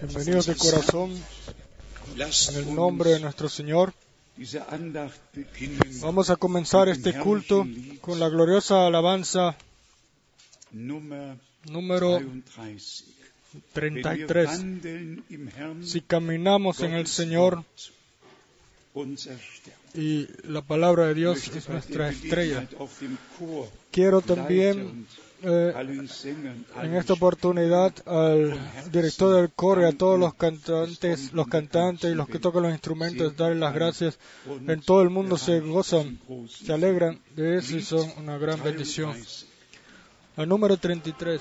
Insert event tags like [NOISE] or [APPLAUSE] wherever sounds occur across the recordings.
Bienvenidos de corazón en el nombre de nuestro Señor. Vamos a comenzar este culto con la gloriosa alabanza número 33. Wenn wir 33. wandeln im Herrn, Si caminamos en el Señor y la palabra de Dios es nuestra estrella. Quiero también eh, en esta oportunidad al director del coro y a todos los cantantes, los cantantes y los que tocan los instrumentos, darles las gracias. En todo el mundo se gozan, se alegran de eso y son una gran bendición. 33. El número 33.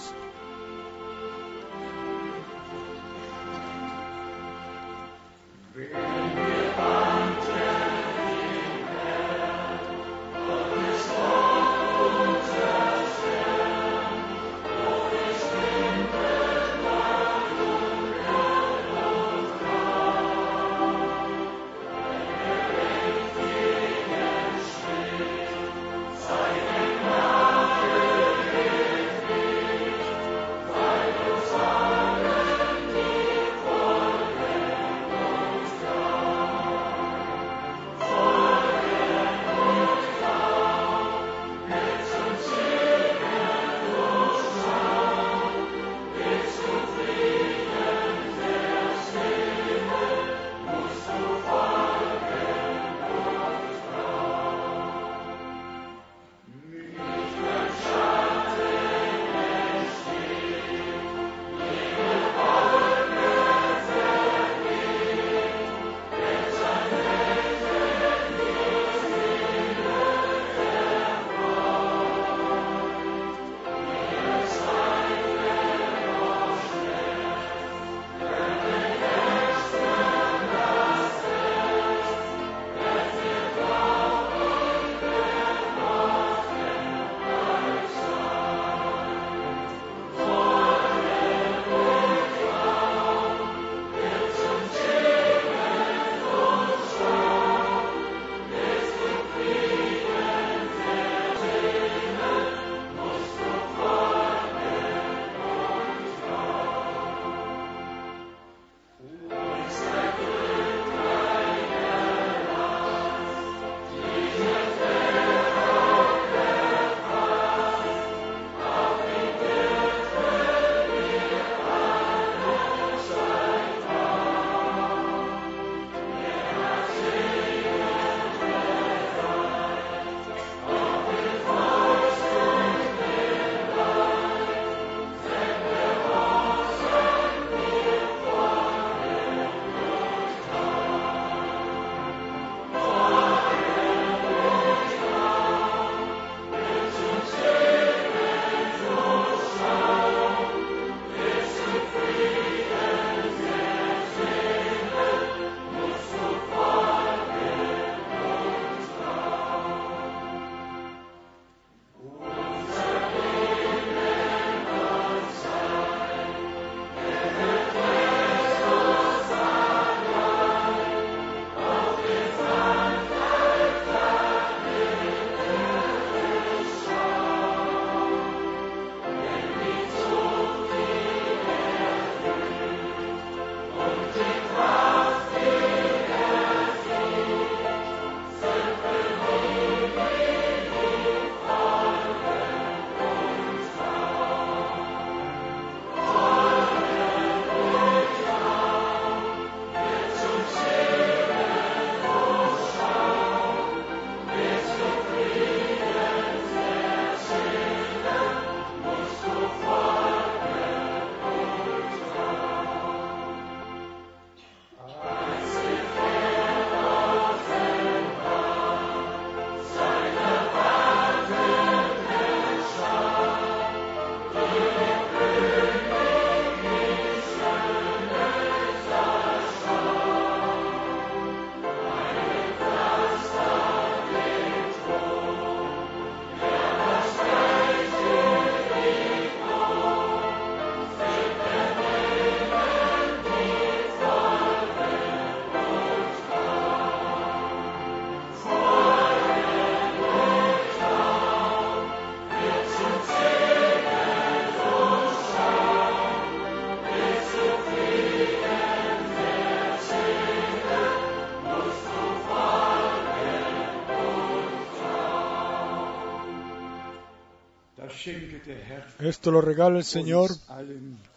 Esto lo regala el Señor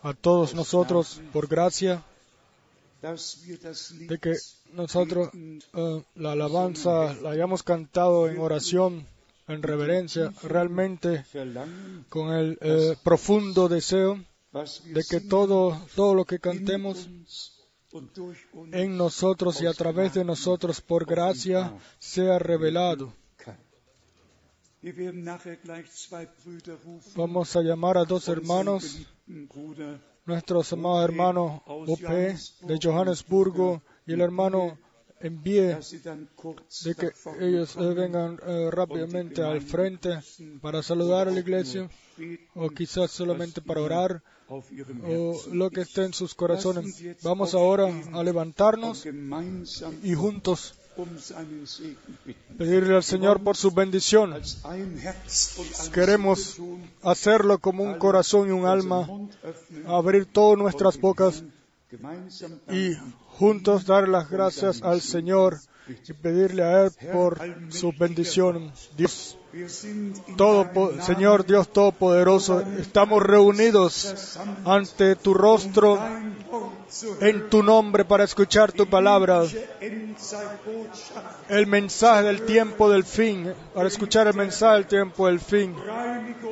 a todos nosotros por gracia de que nosotros eh, la alabanza la hayamos cantado en oración, en reverencia, realmente con el eh, profundo deseo de que todo, todo lo que cantemos en nosotros y a través de nosotros por gracia sea revelado. Vamos a llamar a dos hermanos, nuestros amados hermanos OP de Johannesburgo y el hermano envíe de que ellos eh, vengan eh, rápidamente al frente para saludar a la iglesia o quizás solamente para orar o lo que esté en sus corazones. Vamos ahora a levantarnos y juntos pedirle al Señor por su bendición. Queremos hacerlo como un corazón y un alma, abrir todas nuestras bocas y juntos dar las gracias al Señor y pedirle a Él por su bendición. Dios, todo, Señor Dios Todopoderoso, estamos reunidos ante tu rostro en tu nombre para escuchar tu palabra, el mensaje del tiempo del fin, para escuchar el mensaje del tiempo del fin.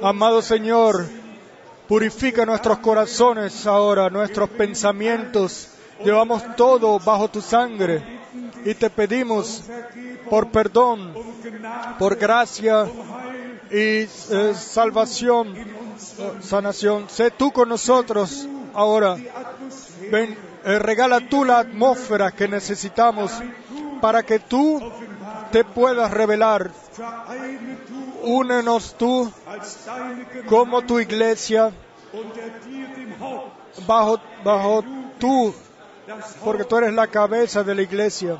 Amado Señor, purifica nuestros corazones ahora, nuestros pensamientos. Llevamos todo bajo tu sangre y te pedimos por perdón, por gracia y eh, salvación, sanación. Sé tú con nosotros ahora. Ven, eh, regala tú la atmósfera que necesitamos para que tú te puedas revelar. Únenos tú como tu iglesia bajo, bajo tú, porque tú eres la cabeza de la iglesia.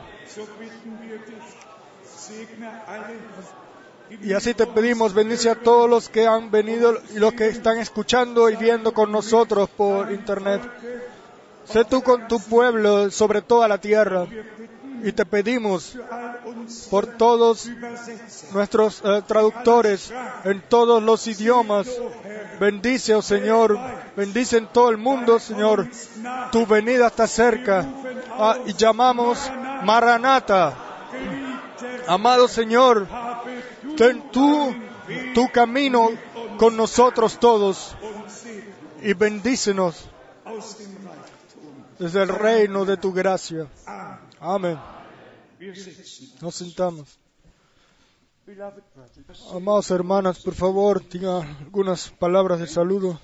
Y así te pedimos, bendice a todos los que han venido y los que están escuchando y viendo con nosotros por internet. Sé tú con tu pueblo sobre toda la tierra. Y te pedimos por todos nuestros eh, traductores en todos los idiomas. Bendice, oh Señor, bendice en todo el mundo, Señor. Tu venida está cerca. Ah, y llamamos Maranata. Amado Señor, ten tú tu camino con nosotros todos y bendícenos desde el reino de tu gracia. Amén. Nos sentamos. Amados hermanas, por favor, digan algunas palabras de saludo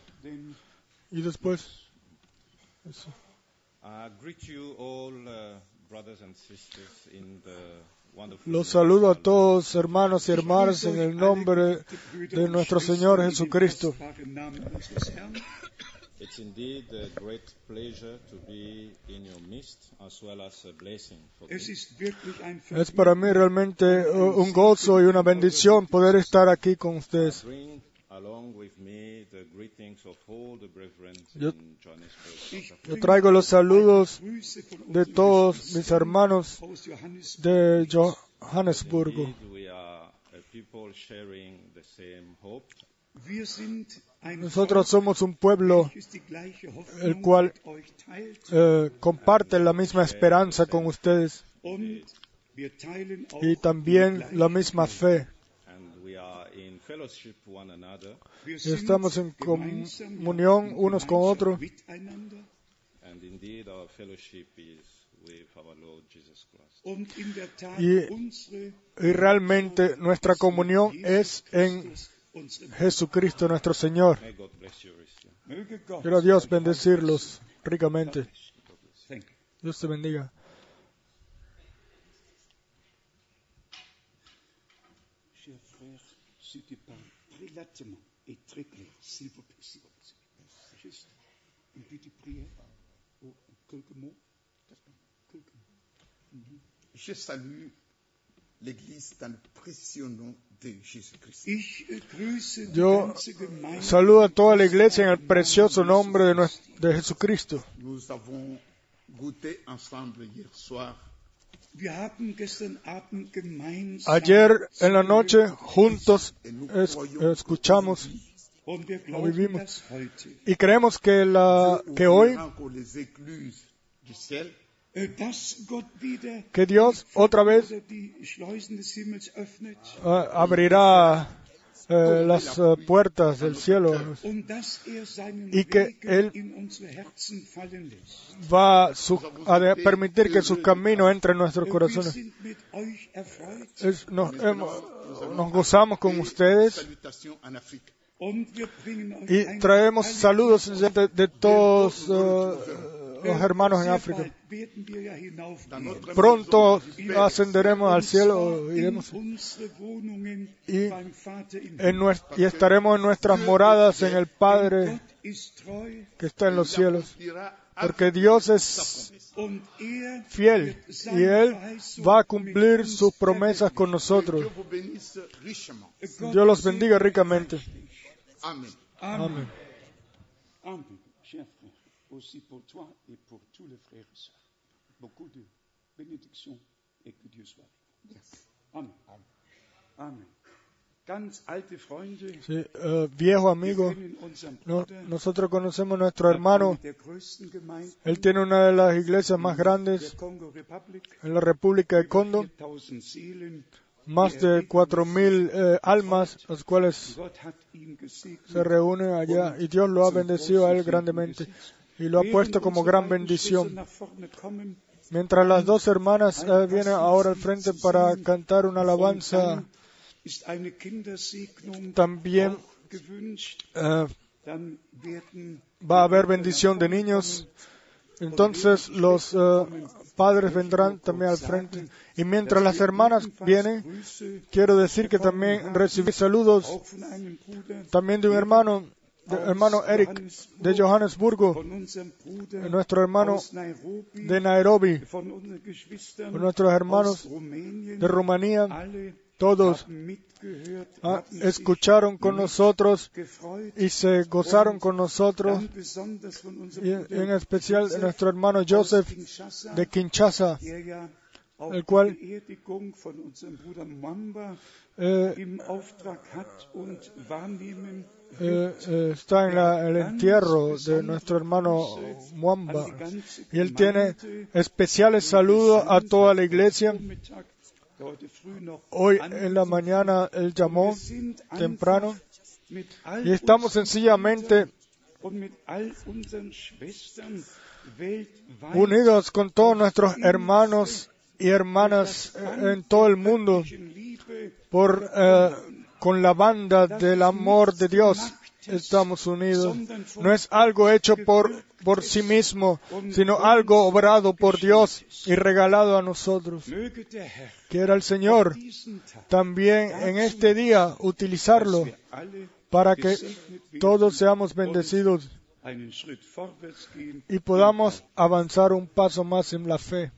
y después. eso. I greet you all, brothers and sisters, in the wonderful Los saludo a todos, hermanos y hermanas, en el nombre de nuestro Señor Jesucristo. Es para mí realmente un gozo y una bendición poder estar aquí con ustedes. Bring along with me the greetings of all the brethren Yo- traigo los saludos de todos mis hermanos de Johannesburgo. Indeed, we are a people sharing the same hope, Wir sind ein Nosotros somos un pueblo el cual eh, comparte la misma esperanza con ustedes y también la misma fe. Estamos en comunión in unos con otros. Y- Y realmente nuestra comunión es en Jesucristo nuestro Señor. Quiero a Dios bendecirlos ricamente. Dios te bendiga. Très clair, s'il vous plaît, s'il vous plaît. Juste une petite prière, ou quelques mots. Quelques mots. Je salue l'Église dans le précieux nom de Jésus-Christ. Ich grüße die Yo. Saludo a toda la iglesia en el precioso nombre de, Jesucristo. Nous avons goûté ensemble hier soir Ayer en la noche juntos es- escuchamos lo vivimos. Y creemos que, la, que hoy, wieder que Dios otra vez eh, abrirá eh, las eh, puertas del cielo, er Y que Él- va su- a permitir que sus caminos entren en nuestros corazones. Es- nos gozamos con ustedes y traemos saludos de, de todos eh, los hermanos en África. Pronto ascenderemos al cielo, iremos Y en estaremos en nuestras moradas en el Padre que está en los cielos. Accomplira Porque Dios es er fiel y Él va a cumplir sus promesas con nosotros. Dios los bendiga ricamente. Amen. Amén. Amen. Chers frères, aussi pour toi et pour tous les frères et sœurs. Beaucoup de bénédictions et que Dieu soit avec vous. Amen. Amen. Ganz alte Freunde, Sí, eh, viejo amigo, no- nosotros conocemos a nuestro hermano. Él tiene una de las iglesias más grandes en la República de Congo, 4000 Seelen. Más de 4.000 eh, almas, las cuales se reúnen allá y Dios lo ha bendecido a él grandemente y lo ha puesto como gran bendición. Mientras las dos hermanas eh, vienen ahora al frente para cantar una alabanza, también eh, va a haber bendición de niños. Entonces los eh, padres vendrán también al frente. Y mientras las hermanas vienen, quiero decir que también recibí saludos también de un hermano, hermano Eric de Johannesburgo, nuestro hermano de Nairobi, nuestros hermanos de Rumanía, todos ah, escucharon con nosotros y se gozaron con nosotros, en, especial nuestro hermano Joseph de Kinshasa, el cual- eh, eh, está en el entierro de nuestro hermano Mwamba. Y él tiene especiales saludos a toda la iglesia. Hoy en la mañana él llamó temprano y estamos sencillamente unidos con todos nuestros hermanos y hermanas eh, en todo el mundo por eh, con la banda del amor de Dios estamos unidos. No es algo hecho por por sí mismo, sino algo obrado por Dios y regalado a nosotros. Quiera el Señor también en este día utilizarlo para que todos seamos bendecidos y podamos avanzar un paso más en la fe.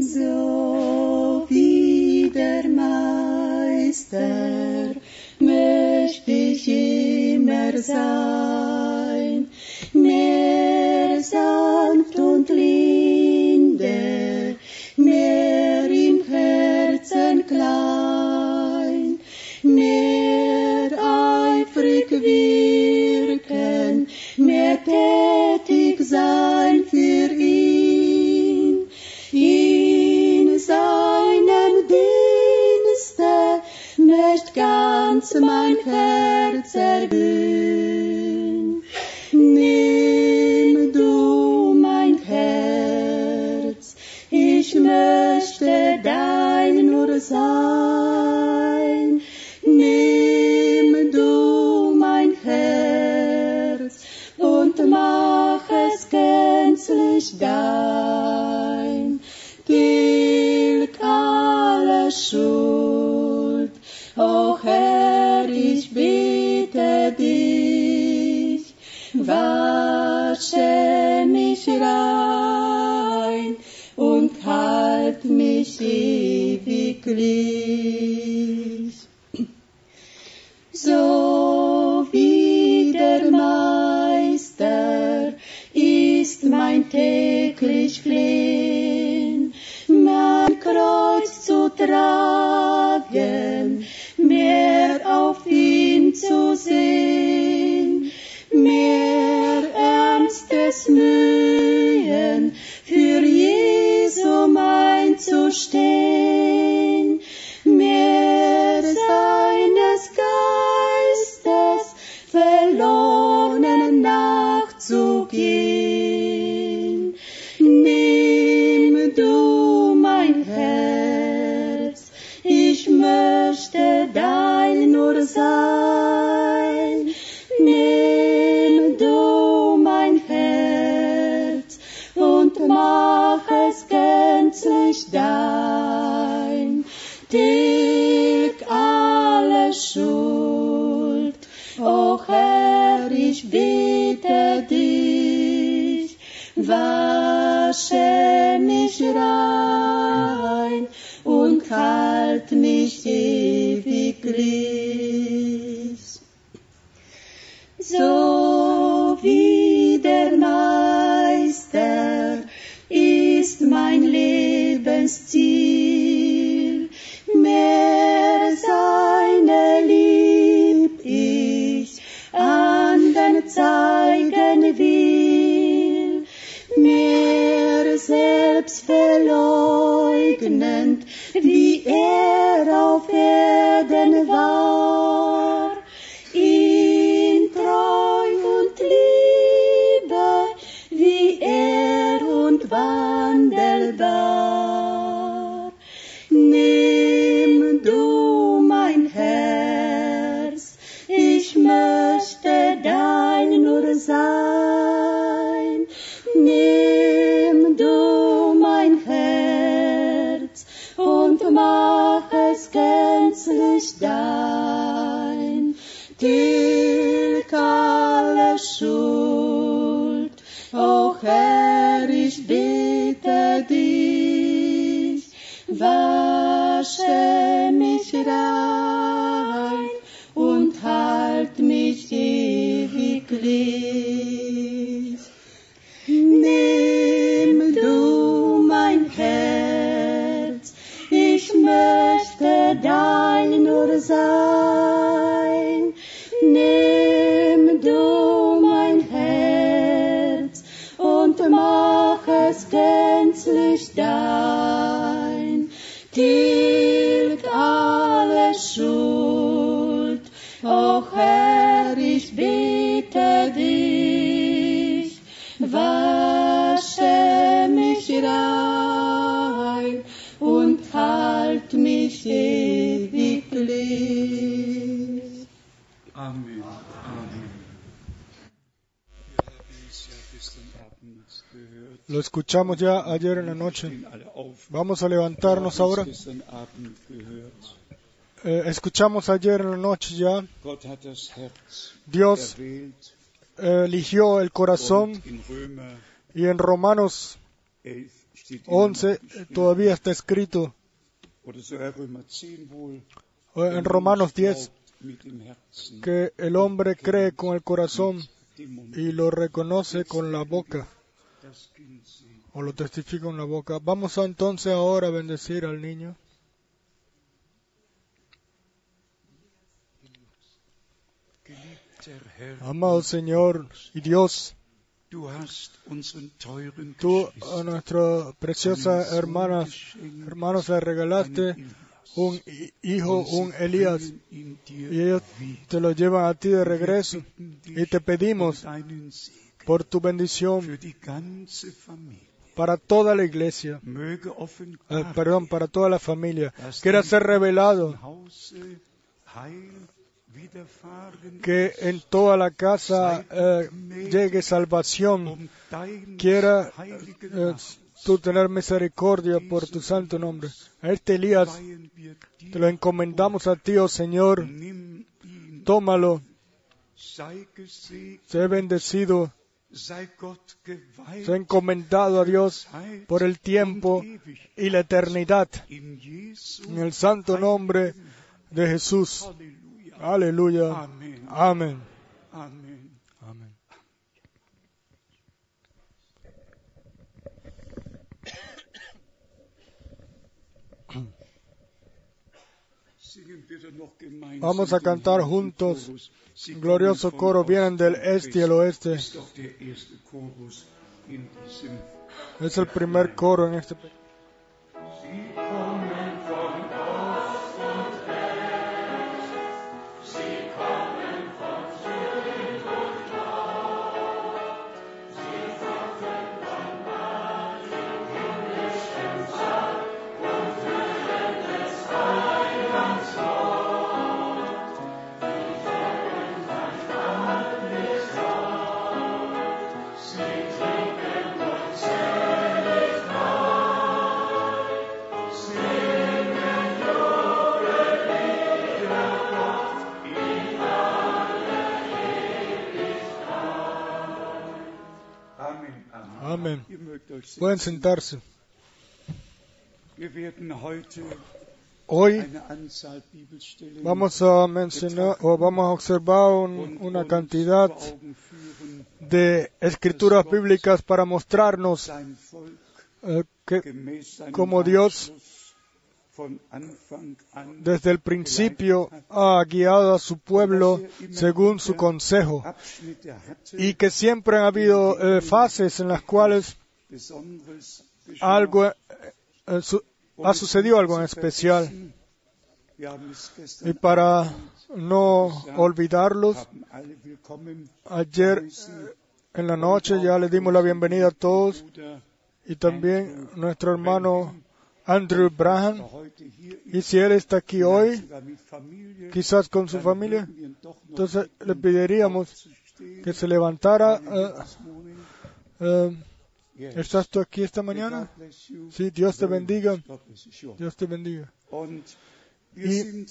So wie der Meister möchte ich immer sein, mehr sanft und linde, mehr im Herzen klein, mehr eifrig wirken, mehr tätig mein Herz erglühen. Nimm du mein Herz, ich möchte dein nur sein. Nimm du mein Herz und mach es gänzlich dein. mische mich rein und halt mich ewiglich. So wie der Meister ist mein täglich Flehen, mein Kreuz zu tragen, mehr auf ihn zu sehen. alles Mühen, für Jesu mein zu stehen. Mehr seines Geistes verlornen nachzugehen. Escuchamos ya ayer en la noche. Vamos a levantarnos ahora. Eh, escuchamos ayer en la noche ya. Dios eligió el corazón y en Romanos 11 steht immer noch 11 eh, todavía está escrito, oder sogar Römer 10 wohl, o en Romanos 10, mit dem Herzen, que el hombre cree con el corazón y lo reconoce con la boca. O lo testifica con la boca. Vamos a entonces ahora a bendecir al niño. Amado Señor y Dios, tú a nuestra preciosa hermana, hermanos le regalaste un hi- hijo, un Elías, y ellos te lo llevan a ti de regreso. Y te pedimos um Segen por tu bendición para toda la iglesia, eh, perdón, para toda la familia. Quiera ser revelado que en toda la casa eh, llegue salvación. um Quiera eh, tú tener misericordia por tu santo nombre. A este Elías te lo encomendamos a ti, oh Señor. Tómalo, sé bendecido, geweiht, sé encomendado a Dios por el tiempo y la eternidad. En el santo nombre de Jesús. Aleluya. Amén. Amén. Vamos a cantar juntos. Glorioso coro, vienen del este y el oeste. Es el primer coro en este. Pueden sentarse. Hoy vamos a mencionar o vamos a observar un- una cantidad de escrituras bíblicas para mostrarnos eh, que como Dios desde el principio ha guiado a su pueblo según su consejo y que siempre han habido eh, fases en las cuales. Algo eh, eh, ha sucedido algo en especial y para no olvidarlos ayer en la noche ya les dimos la bienvenida a todos y también nuestro hermano Andrew hier y si él está aquí hoy quizás con su familia entonces le pediríamos que se levantara eh. ¿Estás tú aquí esta mañana? Sí, Dios te bendiga. Dios te bendiga. Y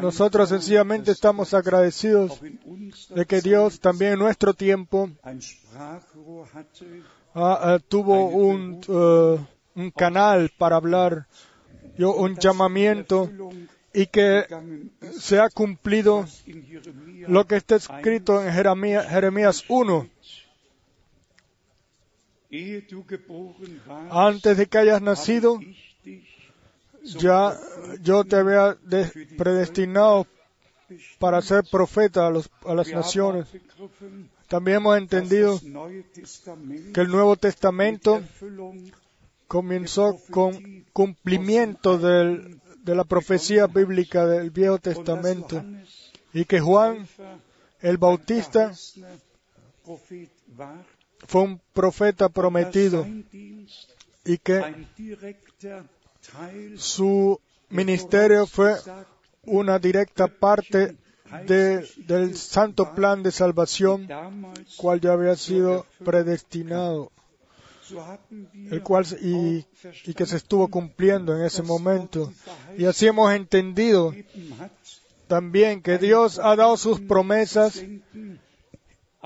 Nosotros sencillamente estamos agradecidos de que Dios también en nuestro tiempo ah, tuvo un, eh, un canal para hablar, un llamamiento y que se ha cumplido lo que está escrito en Jeremías, Jeremías 1. Antes de que hayas nacido, ya yo te había de- predestinado para ser profeta a, las naciones. También hemos entendido que el Nuevo Testamento comenzó con cumplimiento de la profecía bíblica del Viejo Testamento y que Juan el Bautista fue un profeta prometido y que su ministerio fue una directa parte de- del santo plan de salvación cual ya había sido predestinado el cual y, y que se estuvo cumpliendo en ese momento. Y así hemos entendido también que Dios ha dado sus promesas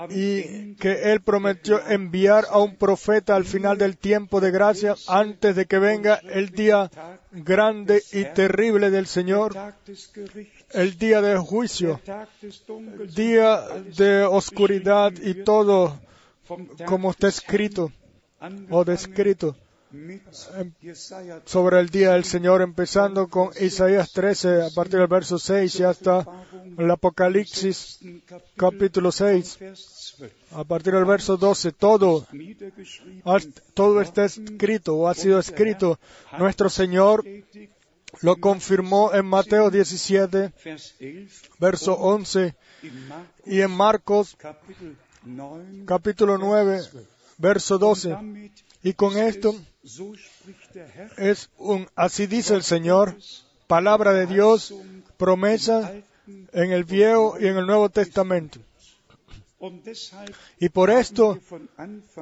y que Él prometió enviar a un profeta al final del tiempo de gracia antes de que venga el día grande y terrible del Señor, el día der juicio, día de oscuridad y todo como está escrito o descrito sobre el día del Señor, empezando con Isaías 13 a partir del verso 6 y hasta el Apocalipsis capítulo 6 Vers 12 a partir del verso 12. Todo todo está escrito o ha sido escrito. Nuestro Señor lo confirmó en Mateo 17, Vers 11 verso 11, in Markus y en Marcos Kapitel 9, capítulo 9, verso 12. Y con esto es un, así dice el Señor, palabra de Dios, promesa en el Viejo y en el Nuevo Testamento. Y por esto,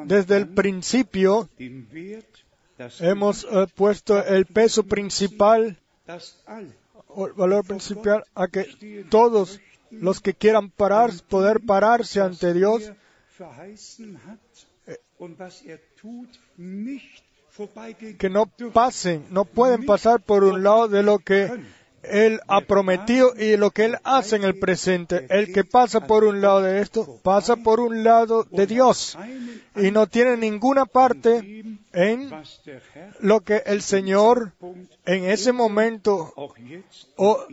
desde el principio, hemos eh, puesto el peso principal el valor principal a que todos los que quieran parar, poder pararse ante Dios que no pasen, no pueden pasar por un lado de lo que Él ha prometido y lo que Él hace en el presente. El que pasa por un lado de esto, pasa por un lado de Dios y no tiene ninguna parte en lo que el Señor en ese momento o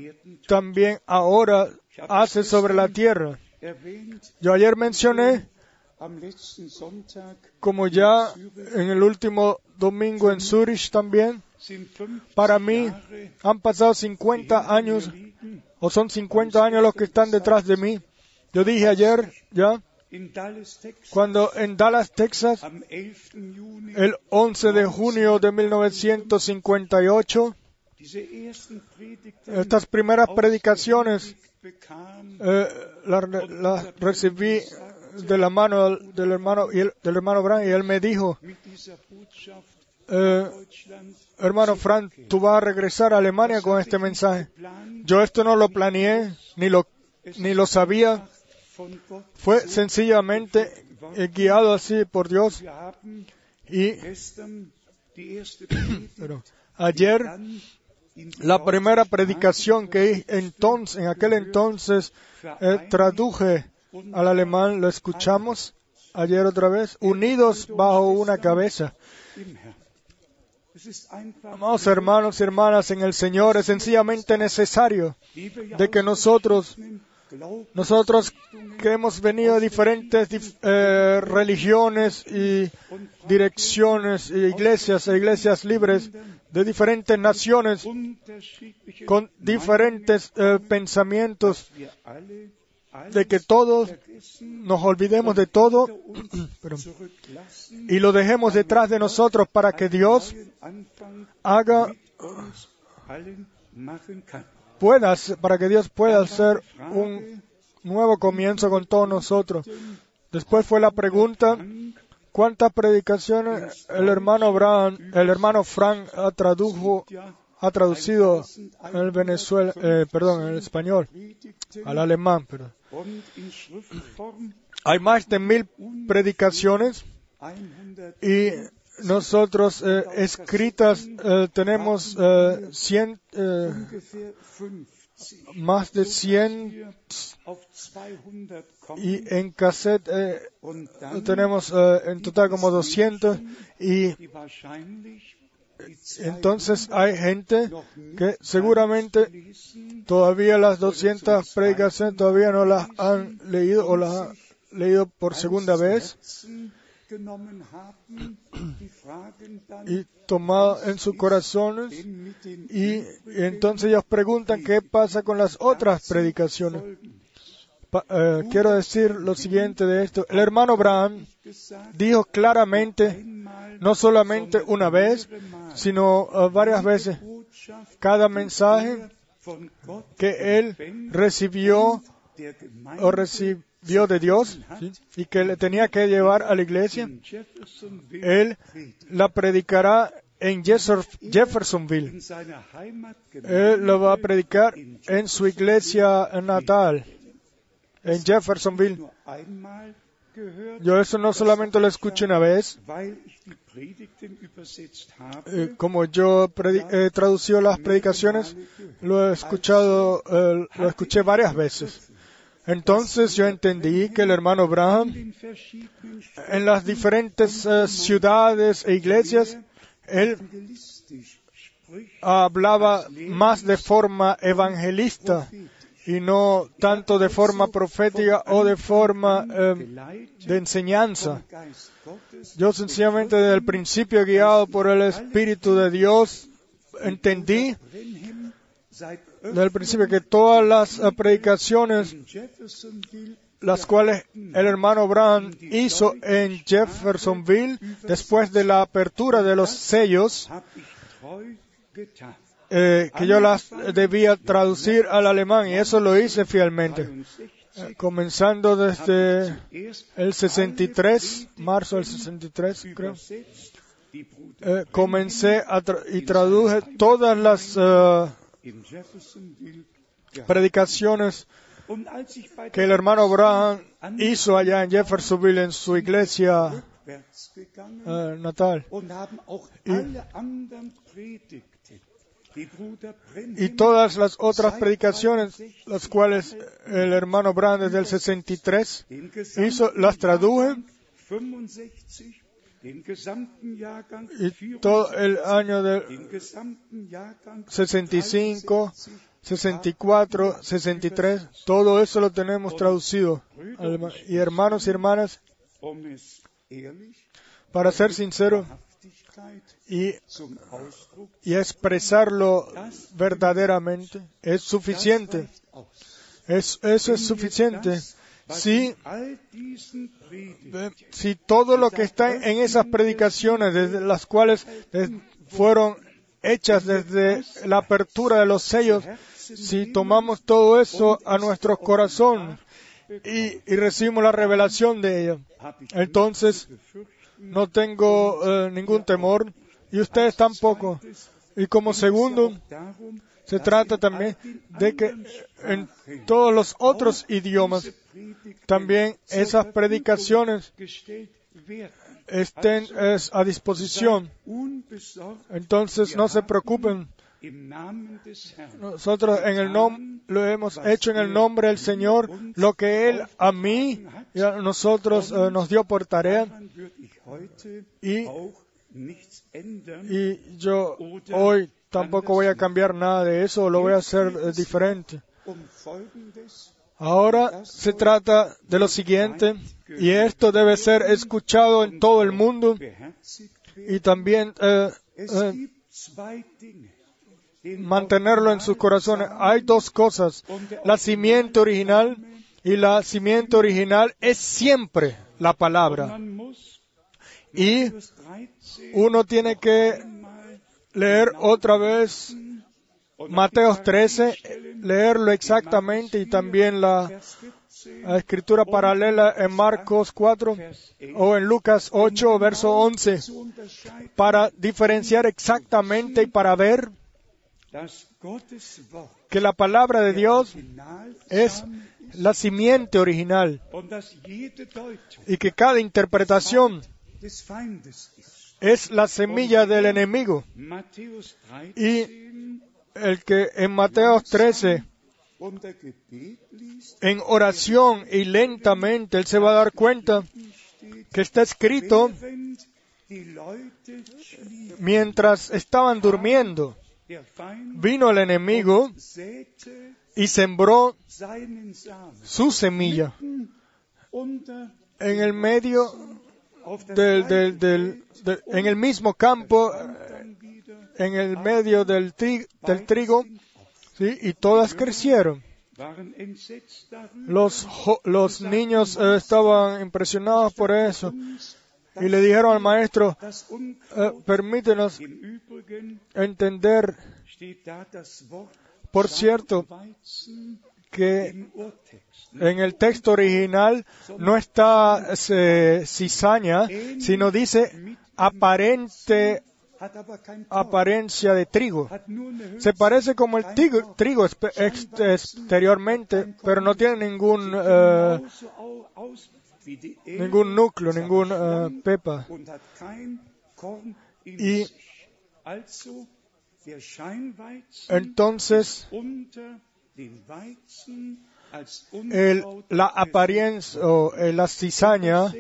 también ahora hace sobre la tierra. Yo ayer mencioné, como ya en el último domingo en Zurich también, sind 50 para mí han pasado 50 años o son 50 años los que están detrás de mí. Yo dije ayer, ya, cuando en Dallas, Texas, am 11. Juni el 11 de junio de 1958, diese ersten Predigten estas primeras predicaciones bekam, eh, las las recibí de la mano del hermano y el- del hermano Bran y él me dijo, eh, hermano Frank, tú vas a regresar a Alemania con este mensaje. Yo esto no lo planeé, ni lo, ni lo sabía, fue sencillamente guiado así por Dios Y ayer la primera predicación que entonces, en aquel entonces eh, traduje al alemán, lo escuchamos ayer otra vez, unidos bajo una cabeza. Amados hermanos y hermanas en el Señor, es sencillamente necesario de que nosotros, nosotros que hemos venido de diferentes dif- eh, religiones y direcciones e iglesias e iglesias libres de diferentes naciones con diferentes eh, pensamientos de que todos nos olvidemos de todo [COUGHS] [COUGHS] y lo dejemos detrás de nosotros para que Dios haga mit uns allen machen kann. pueda hacer- para que Dios pueda hacer un nuevo comienzo con todos nosotros. Después fue la pregunta ¿cuántas predicaciones el hermano Abraham, el hermano Frank tradujo ha traducido el Venezuela, eh, perdón, el español, al alemán, perdón. Hay más de mil predicaciones 100 y nosotros eh, escritas eh, tenemos eh, 100, ungefähr 50. más de 100 Wir auf 200 kommen y en cassette tenemos en total como 200 y entonces hay gente que seguramente todavía las 200 predicaciones todavía no las han leído o las han leído por segunda vez y tomado en sus corazones y entonces ellos preguntan qué pasa con las otras predicaciones. Eh, quiero decir lo siguiente de esto. El hermano gesagt, dijo claramente, no solamente una vez, sino eh, varias veces, cada mensaje que él recibió o recibió de Dios y que le tenía que llevar a la iglesia, él la predicará en Jeffer- Jeffersonville. Él lo va a predicar en su iglesia natal, en Jeffersonville. Yo eso no solamente lo escuché una vez, eh, como yo he traducido las predicaciones, lo he escuchado, eh, lo escuché varias veces. Entonces yo entendí que el hermano Abraham en las diferentes eh, ciudades e iglesias, él hablaba más de forma evangelista y no tanto de forma profética o de forma geleitet de enseñanza. Yo sencillamente desde el principio guiado por el Espíritu de Dios entendí desde el principio que todas las eh, predicaciones las cuales el hermano Abraham hizo en Jeffersonville después de la apertura de los sellos eh, que yo las debía traducir al alemán y eso lo hice fielmente. 63 Eh, Comenzando desde el 63, marzo del 63, creo, eh, comencé a tra- y traduje todas las gehabt. predicaciones que el hermano Abraham hizo allá en Jeffersonville en su iglesia eh, natal. und Y todas las otras predicaciones, las cuales el hermano Abraham desde el 63 den hizo, las traduje 65, den gesamten Jahrgang y todo el año del den gesamten Jahrgang 65, 64, 63, todo eso lo tenemos traducido. Y hermanos y hermanas, para ser sincero y, expresarlo verdaderamente, es suficiente. Es, eso es suficiente. Si, si todo lo que está en esas predicaciones, desde las cuales fueron hechas desde la apertura de los sellos, si tomamos todo eso a nuestro corazón y, y recibimos la revelación de ich entonces no tengo eh, ningún temor y ustedes tampoco. Y como segundo, se trata también de que en todos los otros idiomas también esas predicaciones estén es, a disposición. Entonces no se preocupen. Nosotros en el nom lo hemos hecho en el nombre del Señor, lo que Él a mí y a nosotros eh, nos dio por tarea. Y. y yo hoy tampoco voy a cambiar nada de eso, lo voy a hacer eh, diferente. um Ahora se trata de lo siguiente, y esto debe ser escuchado en todo el mundo y también eh, eh, mantenerlo en sus corazones. Hay dos cosas, la simiente original y la simiente original es siempre la palabra. Y Matthäus 13 uno tiene que leer otra vez Mateos 13, leerlo exactamente y también la, Vers 14, la escritura paralela en Marcos 4 Vers 11 o en Lucas 8, verso 11, zu unterscheiden, para diferenciar exactamente y para ver que la palabra de Dios es la simiente original y que cada interpretación. Es la semilla del enemigo. Y 13 el que en Mateo 13 unter Gebet liest, en oración y lentamente él se va a dar cuenta que está escrito mientras estaban durmiendo. Der Feind vino el enemigo y sembró su semilla en el medio en el mismo campo wieder en el medio del, tri- del trigo ¿sí? y todas crecieron los, niños eh, estaban impresionados por eso y le dijeron al maestro eh, permítenos entender por cierto que. En el texto original no está eh, cizaña, sino dice aparente apariencia de trigo. Se parece como el kein trigo, exteriormente, pero no tiene ningún, eh, ningún núcleo, ningún eh, pepa. Y- Entonces, la apariencia o eh, la cizaña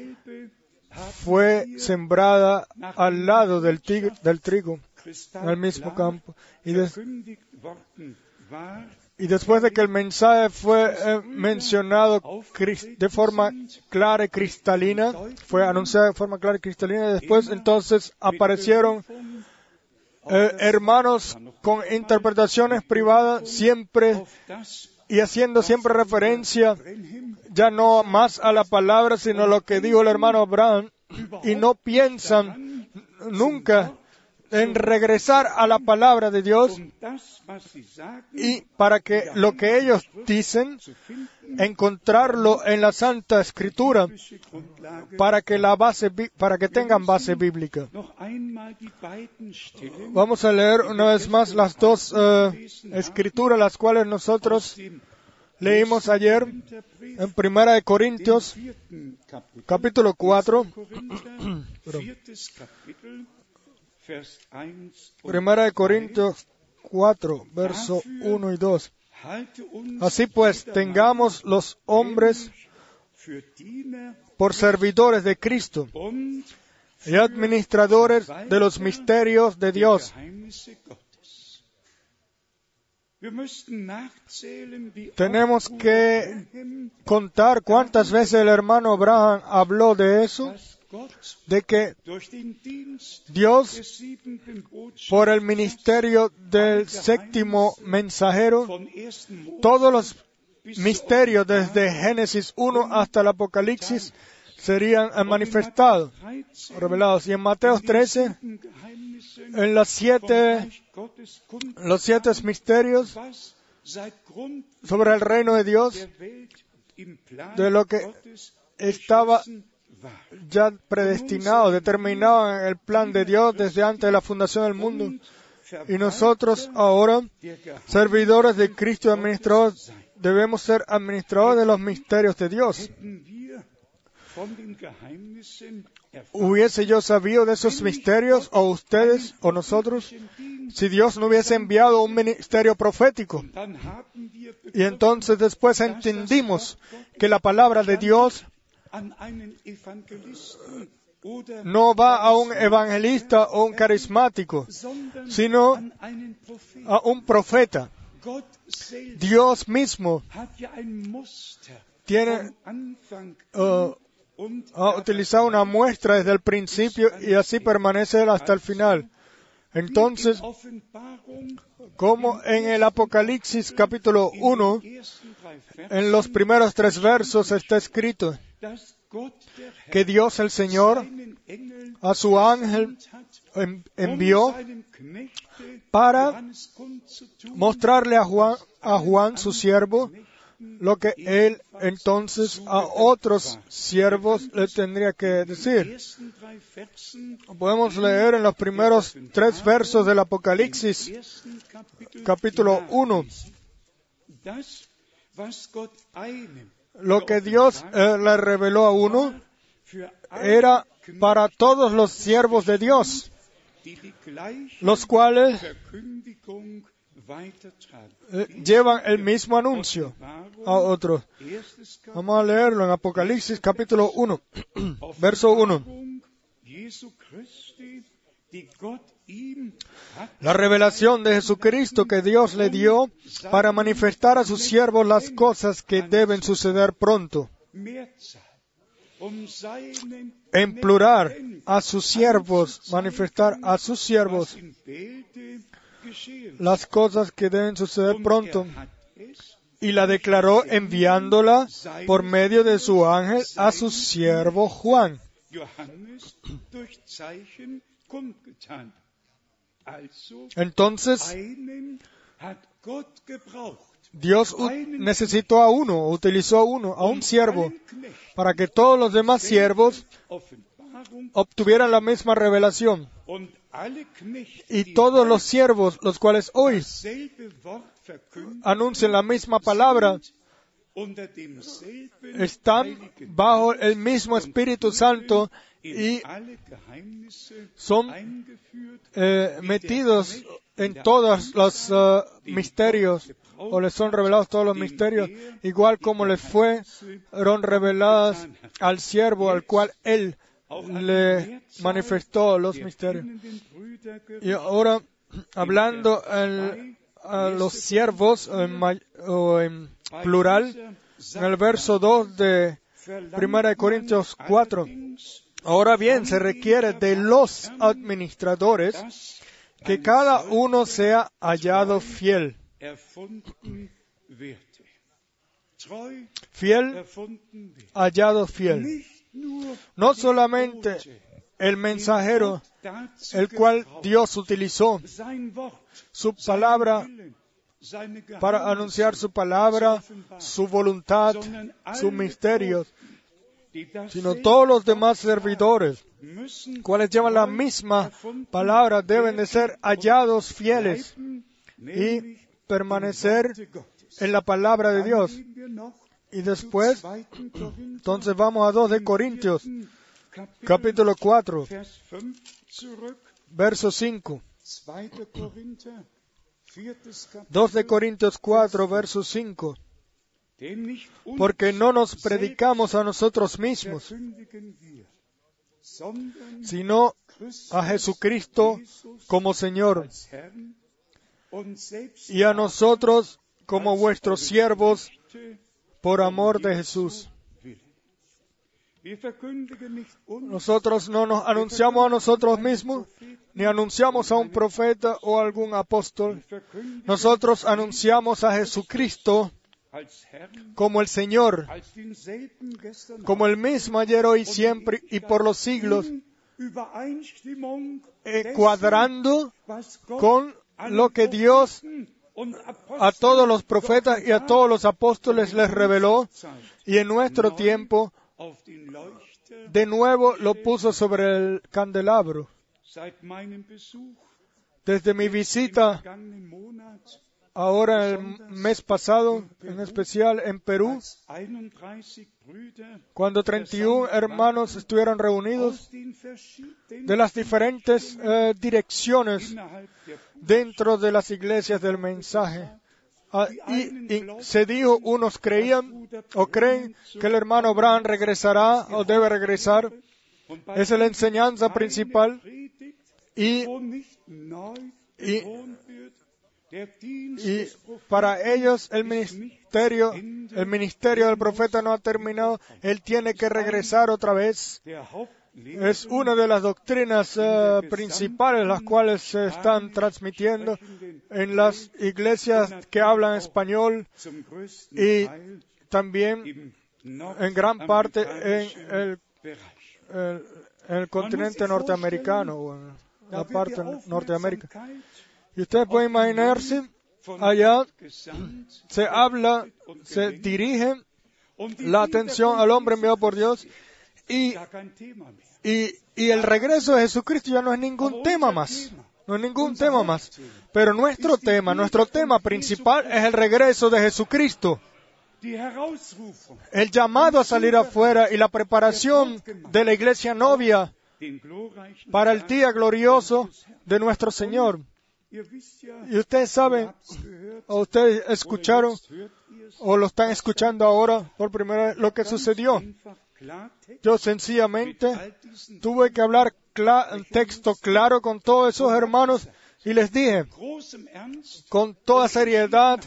fue sembrada al lado del, tig- del trigo, en el mismo campo. Y, después de que el mensaje fue eh, mencionado de forma clara y cristalina, fue anunciado de forma clara y cristalina, y después entonces aparecieron eh, hermanos con interpretaciones privadas siempre y haciendo siempre referencia ya no más a la palabra, sino a lo que dijo el hermano Abraham, y no piensan nunca en regresar a la palabra de Dios y para que lo que ellos dicen, encontrarlo en la Santa Escritura, para que la base, para que tengan base bíblica. Vamos a leer una vez más las dos eh, escrituras, las cuales nosotros leímos ayer en Primera de Corintios, capítulo 4, [CLEARS THROAT] Primera de Corintios 4, verso 1 y 2. Halte uns Así pues, tengamos los hombres por servidores de Cristo y administradores de los misterios de Dios. Tenemos que contar cuántas veces el hermano Abraham habló de eso, de que Dios, por el ministerio del séptimo mensajero, von 1. Mose todos los misterios desde Génesis 1 hasta el Apocalipsis serían eh, manifestados, 13 revelados. Y en Mateo 13, sieben Geheimnissen en las siete, los siete misterios sobre el reino de Dios de lo que estaba. Ya predestinado, determinado el plan de Dios desde antes de la fundación del mundo. Y nosotros ahora, servidores de Cristo y administradores, debemos ser administradores de los misterios de Dios. ¿Hubiese yo sabido de esos misterios, o ustedes, o nosotros, si Dios no hubiese enviado un ministerio profético? Y entonces después entendimos que la palabra de Dios no va a un evangelista o un carismático, sino a un profeta. Dios mismo tiene uh, ha utilizado una muestra desde el principio y así permanece hasta el final. Entonces, como en el Apocalipsis capítulo 1, ersten drei Versen, en los primeros tres versos está escrito que Dios el Señor a su ángel um envió para mostrarle a Juan, a Juan su siervo lo que él entonces a otros siervos le tendría que decir. Podemos leer en los primeros tres versos del Apocalipsis, capítulo 1, lo que Dios eh, le reveló a uno era para todos los siervos de Dios, los cuales eh, llevan el mismo anuncio a otros. Vamos a leerlo en Apocalipsis capítulo 1, [CLEARS THROAT] verso 1. Hat La revelación de Jesucristo que Dios le dio para manifestar a sus siervos las cosas que deben suceder pronto. En plural, a sus siervos, manifestar a sus siervos las cosas que deben suceder pronto. Y la declaró enviándola por medio de su ángel a su siervo Juan. Entonces, Dios necesitó a uno, utilizó a uno, a un siervo, para que todos los demás siervos obtuvieran la misma revelación. Y todos los siervos, los cuales hoy anuncian la misma palabra, están bajo el mismo Espíritu Santo y son eh, metidos en todos los eh, misterios, o les son revelados todos los misterios, igual como les fueron reveladas al siervo al cual él le manifestó los misterios. Y ahora, hablando a los siervos en o en plural, en el verso 2 de Primera de Corintios 4, ahora bien, se requiere de los administradores que cada uno sea hallado fiel. Fiel, hallado fiel. No solamente el mensajero, el cual Dios utilizó su palabra para anunciar su palabra, su voluntad, sus misterios, sino todos los demás servidores, cuales llevan la misma palabra, deben de ser hallados fieles y permanecer en la palabra de Dios. Y después, zu 2. Korinther, entonces vamos a 2 de Corintios, capítulo 4, Vers 5 zurück. verso 5. 2. Korinther, viertes Kapitel. 2 de Corintios 4, verso 5. Porque no nos predicamos a nosotros mismos, sino a Jesucristo como Señor y a nosotros como vuestros siervos por amor de Jesús. Nosotros no nos anunciamos a nosotros mismos, ni anunciamos a un profeta o algún apóstol. Nosotros anunciamos a Jesucristo como el Señor, como el mismo ayer, hoy, siempre y por los siglos, eh, cuadrando con lo que Dios a todos los profetas y a todos los apóstoles les reveló y en nuestro tiempo de nuevo lo puso sobre el candelabro. Desde mi visita ahora el mes pasado, en especial en Perú, als 31 Brüder cuando 31 hermanos estuvieron reunidos de las diferentes eh, direcciones dentro de las iglesias del mensaje. Ah, y, y se dijo, unos creían o creen que el hermano Abraham regresará o debe regresar. es la enseñanza principal. Y, y- y para ellos el ministerio, el ministerio del profeta no ha terminado. Él tiene que regresar otra vez. Es una de las doctrinas eh, principales las cuales se están transmitiendo en las iglesias que hablan español y también en gran parte en el, el- el continente norteamericano o en la parte. Aufmerksamkeit Y ustedes pueden imaginarse, allá se habla, se dirige la atención al hombre enviado por Dios y, y, el regreso de Jesucristo ya no es ningún tema más. No es ningún tema más. Pero nuestro tema, nuestro tema principal es el regreso de Jesucristo. El llamado a salir afuera y la preparación de la iglesia novia para el día glorioso de nuestro Señor. Y ustedes saben, o ustedes escucharon, o lo están escuchando ahora por primera vez, lo que sucedió. Yo sencillamente tuve que hablar cla- texto claro con todos esos hermanos y les dije, con toda seriedad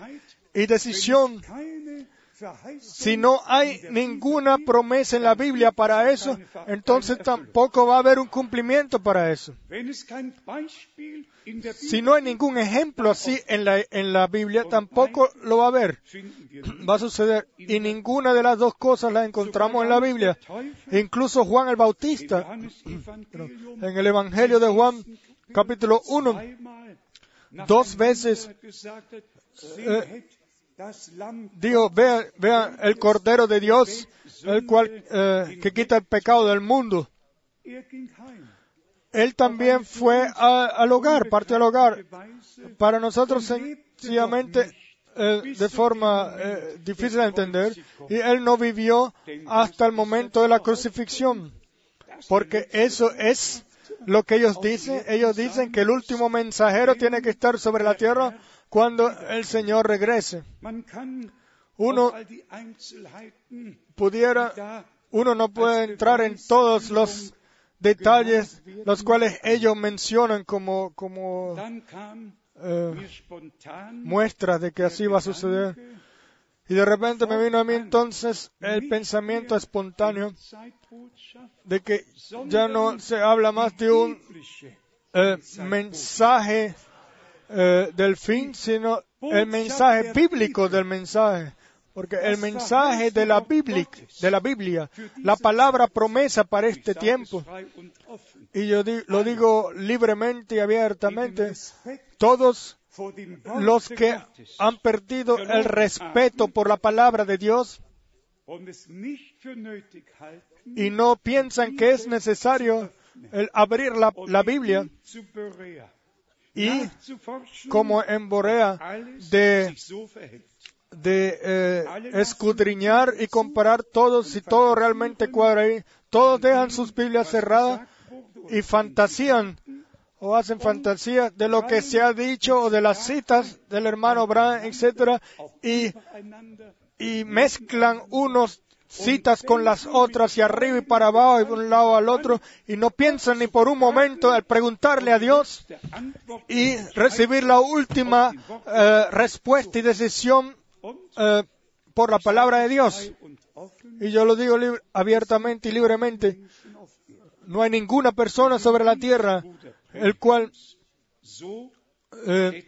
y decisión, si no hay ninguna promesa en la Biblia para eso, entonces tampoco va a haber un cumplimiento para eso. Si no hay ningún ejemplo así en la, en la Biblia, tampoco lo va a haber. [CLEARS THROAT] Va a suceder. Y ninguna de las dos cosas las encontramos en la Biblia. Incluso Juan el Bautista, [CLEARS THROAT] en el Evangelio de Juan, capítulo 1, zweimal dos veces, gesagt dijo, vean, vean el Cordero de Dios, el cual eh, que quita el pecado del mundo. er. Él también fue a- al hogar, partió al hogar. Para nosotros sencillamente eh, de forma eh, difícil de entender, y él no vivió hasta el momento de la crucifixión, porque eso es lo que ellos dicen. Ellos dicen que el último mensajero tiene que estar sobre la tierra cuando el Señor regrese. Uno pudiera, uno no puede entrar en todos los detalles los cuales ellos mencionan como, como eh, muestras de que así va a suceder. Y de repente me vino a mí entonces el pensamiento espontáneo de que ya no se habla más de un eh, mensaje eh, del fin, sino el mensaje bíblico del mensaje. Porque el mensaje de la, Biblia, de la Biblia, la palabra promesa para este tiempo, y yo di- lo digo libremente y abiertamente, todos los que han perdido el respeto por la palabra de Dios y no piensan que es necesario el abrir la, la Biblia y como en Borea de, de eh, escudriñar y comparar todo si todo realmente cuadra ahí. Todos dejan sus Biblias cerradas y fantasían o hacen fantasía de lo que se ha dicho o de las citas del hermano Abraham, etcétera, y, y mezclan unos citas con las otras y arriba y para abajo y de un lado al otro y no piensan ni por un momento al preguntarle a Dios y recibir la última eh, respuesta y decisión eh, por la palabra de Dios. Y yo lo digo abiertamente y libremente. No hay ninguna persona sobre la tierra el cual eh,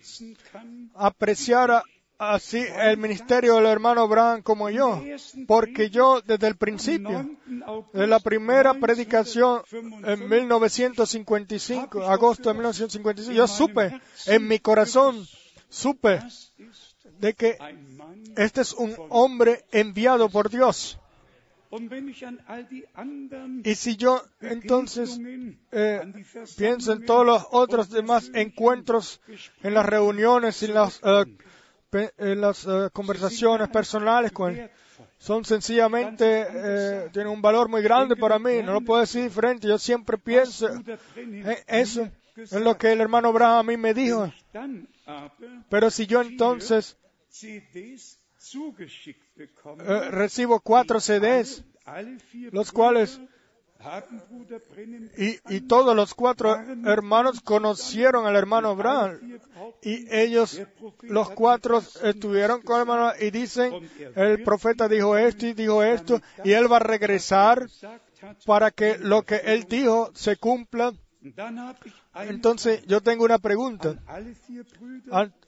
apreciara así el ministerio del hermano Abraham como yo, porque yo desde el principio, 9. August de la primera predicación en 1955, 1955, agosto de 1955, yo supe en mi corazón, supe de que este es un hombre enviado por Dios. Y si yo entonces eh, pienso en todos los otros demás encuentros en las reuniones y las eh, en las eh, conversaciones personales con él. Son sencillamente, eh, tienen un valor muy grande para mí, no lo puedo decir diferente. Yo siempre pienso en eso, en lo que el hermano Abraham a mí me dijo. Aber Pero si yo entonces eh, recibo cuatro CDs, los cuales y, todos los cuatro hermanos conocieron al hermano Abraham. Y ellos, los cuatro, estuvieron con el hermano y dicen, el profeta dijo esto y dijo esto, y él va a regresar para que lo que él dijo se cumpla. Entonces yo tengo una pregunta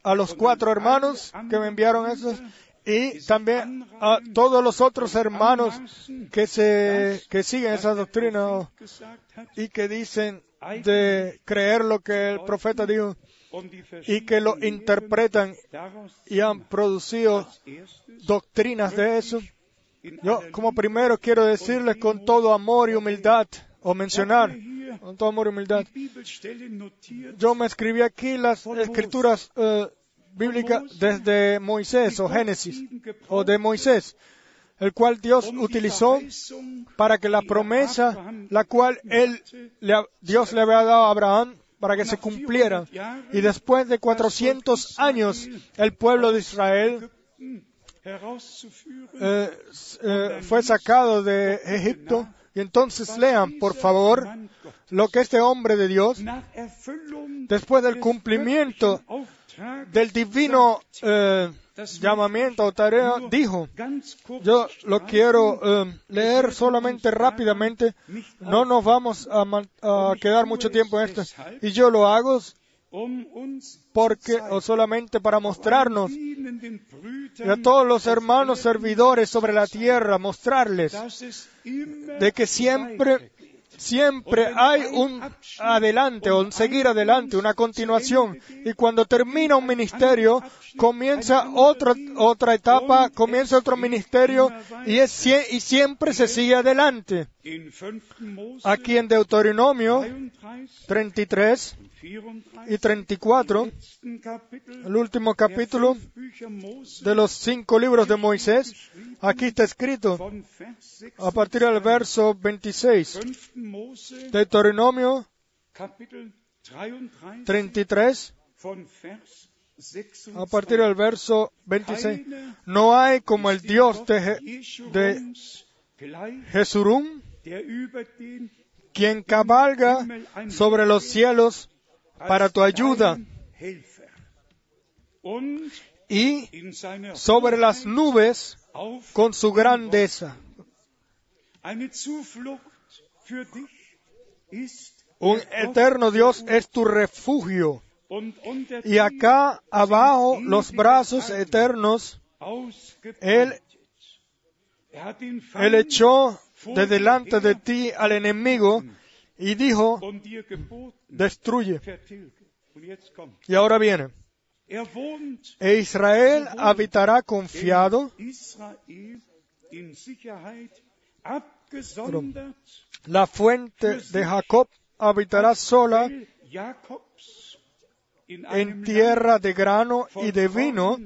a los cuatro hermanos que me enviaron esos y también a todos los otros hermanos que se que siguen esa doctrina hat y que dicen de creer lo que el profeta dijo y que lo interpretan y han producido doctrinas de eso. Yo como primero quiero decirles con todo amor y humildad o mencionar con todo amor y humildad. Yo me escribí aquí las escrituras eh, bíblicas desde Moisés o Génesis o de Moisés, el cual Dios utilizó para que la promesa, la cual él, Dios le había dado a Abraham, para que se cumpliera. Y después de 400 años, el pueblo de Israel herauszuführen eh, eh, fue sacado de Egipto. Y entonces lean, por favor, lo que este hombre de Dios, después del cumplimiento del divino eh, llamamiento o tarea, dijo, yo lo quiero eh, leer solamente rápidamente, no nos vamos a, quedar mucho tiempo en esto. Y yo lo hago porque, o solamente para mostrarnos y a todos los hermanos servidores sobre la tierra, mostrarles de que siempre, siempre hay un adelante o un seguir adelante, una continuación. Y cuando termina un ministerio, comienza otra, otra etapa, comienza otro ministerio y, es, y siempre se sigue adelante. in 5. Mose Aquí en Deuteronomio 33 33 y 34, letzten Kapitel el último capítulo de los cinco libros de Moisés, aquí está escrito von Vers 6 a partir del verso 26. 5. Mose Deuteronomio Kapitel 33 33 von Vers 6 a partir del verso 26. No hay como el Dios de, de Jesurum, quien cabalga sobre los cielos para tu ayuda y sobre las nubes con su grandeza. Un eterno Dios es tu refugio. Y acá abajo los brazos eternos, Él. Er Él echó de delante de ti al enemigo y dijo, destruye. Y ahora viene. E Israel habitará confiado, la fuente de Jacob habitará sola en tierra de grano y de vino,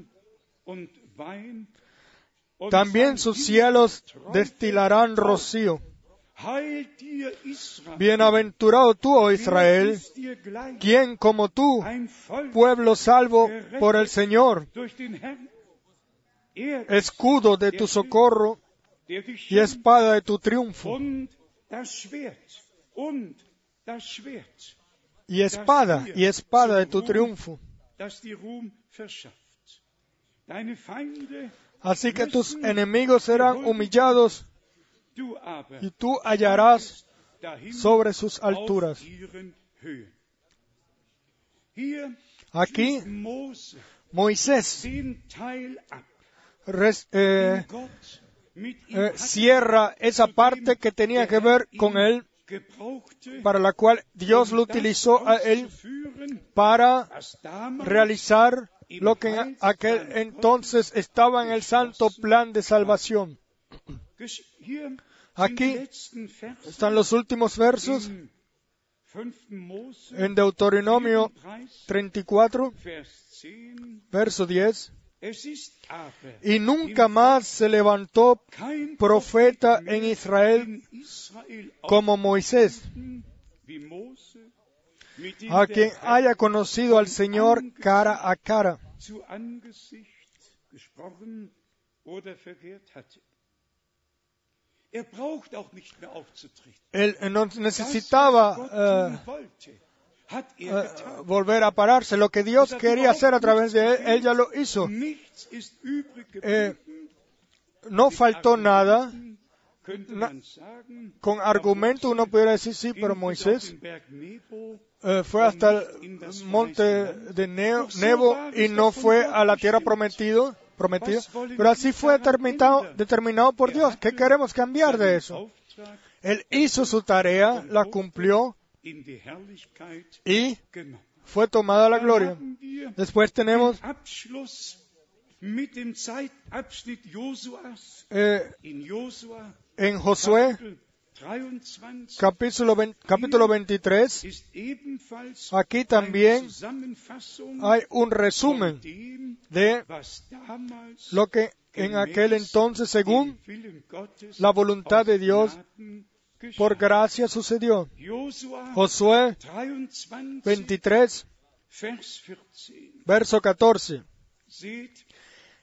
también sus cielos destilarán rocío. Bienaventurado tú, oh Israel, quien como tú, pueblo salvo por el Señor. Er escudo de tu socorro y espada de tu triunfo. Y espada, y espada de tu triunfo. Así que tus enemigos serán humillados y tú hallarás sobre sus alturas. Aquí Moisés res- eh, ihm eh, hatte, cierra esa parte que tenía que ver con él, para la cual Dios lo um utilizó a él para realizar lo que en aquel entonces estaba en el santo plan de salvación. Aquí Están los últimos versos im 5. Mose en Deuteronomio 34, 34, Vers 10. verso 10. Es ist aber Y nunca más se levantó profeta en Israel como Moisés, a quien haya conocido al Señor cara a cara. Él no necesitaba eh, er eh, volver a pararse. Lo que Dios quería hacer a través de él, él ya lo hizo. Eh. No faltó nada. na- Con argumento uno pudiera decir, sí, pero Moisés eh, fue hasta el monte de Nebo y no fue a la tierra prometido. Pero así fue determinado, determinado por Dios. ¿Qué queremos cambiar de eso? Él hizo su tarea, la cumplió y fue tomada la gloria. Después tenemos eh, en Josué Kapitel 23 capítulo, vein- capítulo 23. ist ebenfalls Aquí también hay un resumen de lo que en aquel entonces, según la voluntad de Dios, por gracia sucedió. Josué 23, 23, Vers 14. verso 14. Seht,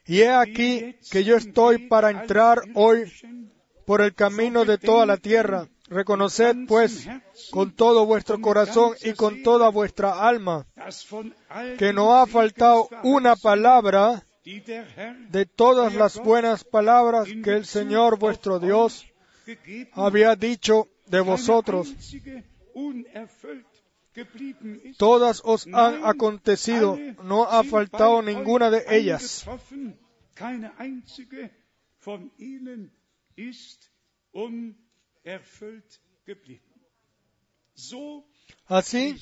Y he aquí que yo estoy para entrar hoy por el camino de toda la tierra. Reconoced pues con todo vuestro corazón y con toda vuestra alma que no ha faltado una palabra de todas las buenas palabras que el Señor vuestro Dios había dicho de vosotros. Todas os han acontecido, no ha faltado ninguna de ellas. Así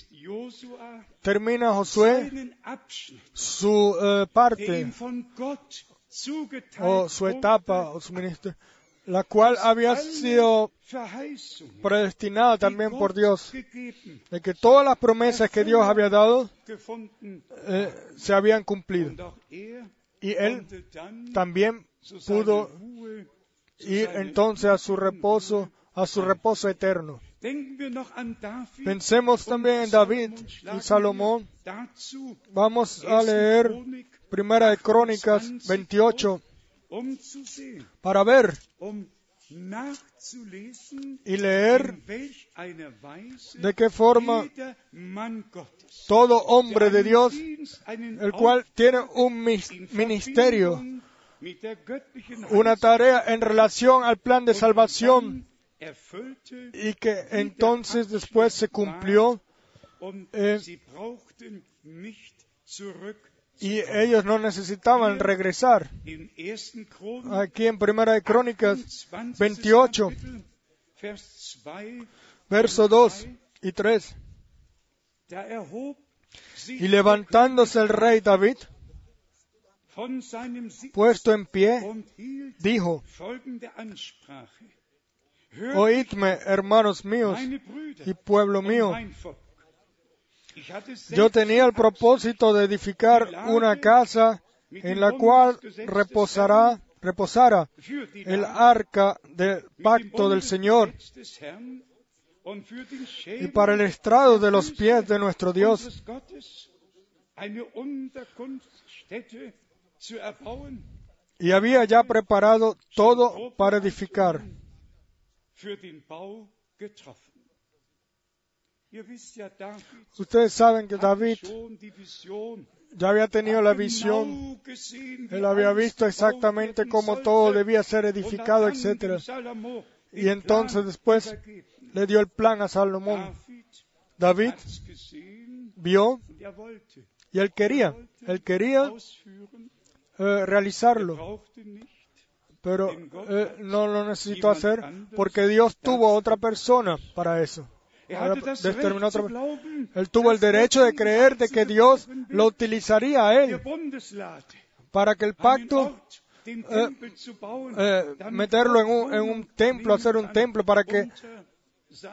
termina Josué su eh, parte o su etapa o su ministerio, la cual había sido predestinada también por Dios, de que todas las promesas que Dios había dado eh, se habían cumplido. er Y él también pudo ir entonces a su reposo, a su reposo eterno. Pensemos también en David y Salomón. Vamos a leer Primera de Crónicas 28 um zu sehen, para ver y leer de qué forma todo hombre de Dios, el cual tiene un ministerio, Una tarea en relación al plan de salvación y que entonces después se cumplió eh, y ellos no necesitaban regresar. in 1. Chronik Aquí en Primera de Crónicas 28, 28, Kapitel, Vers 2, verso 2 y 3. da erhob sich Y levantándose el rey David, puesto en pie, dijo, Oídme, hermanos míos y pueblo mío, yo tenía el propósito de edificar una casa en la cual reposará, reposara el arca del pacto del Señor y para el estrado de los pies de nuestro Dios. Y había ya preparado todo para edificar. Ustedes saben que David ya había tenido la visión, él había visto exactamente cómo todo debía ser edificado, etc. Y entonces después le dio el plan a Salomón. David vio er y él quería, él quería eh, realizarlo, pero eh, no lo necesitó hacer porque Dios tuvo otra persona para eso. Recht zu otra- glauben, Él tuvo el derecho de creer de que Dios lo utilizaría a él para que el pacto eh, meterlo en un, en un templo, hacer un templo para que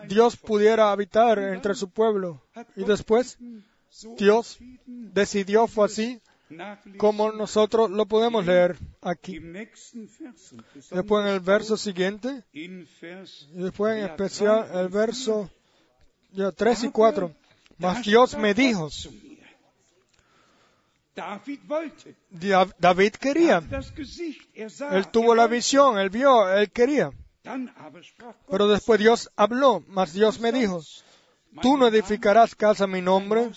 Dios pudiera habitar entre su pueblo. Y después Dios decidió, fue así. Como nosotros lo podemos leer aquí. Después en el verso siguiente, y después en especial el verso ya 3 y Aber 4. da Mas Dios me dijo. David Er quería, er él tuvo la visión, él vio, él quería. Pero después Dios habló, mas Dios me dijo, tú no edificarás casa a mi nombre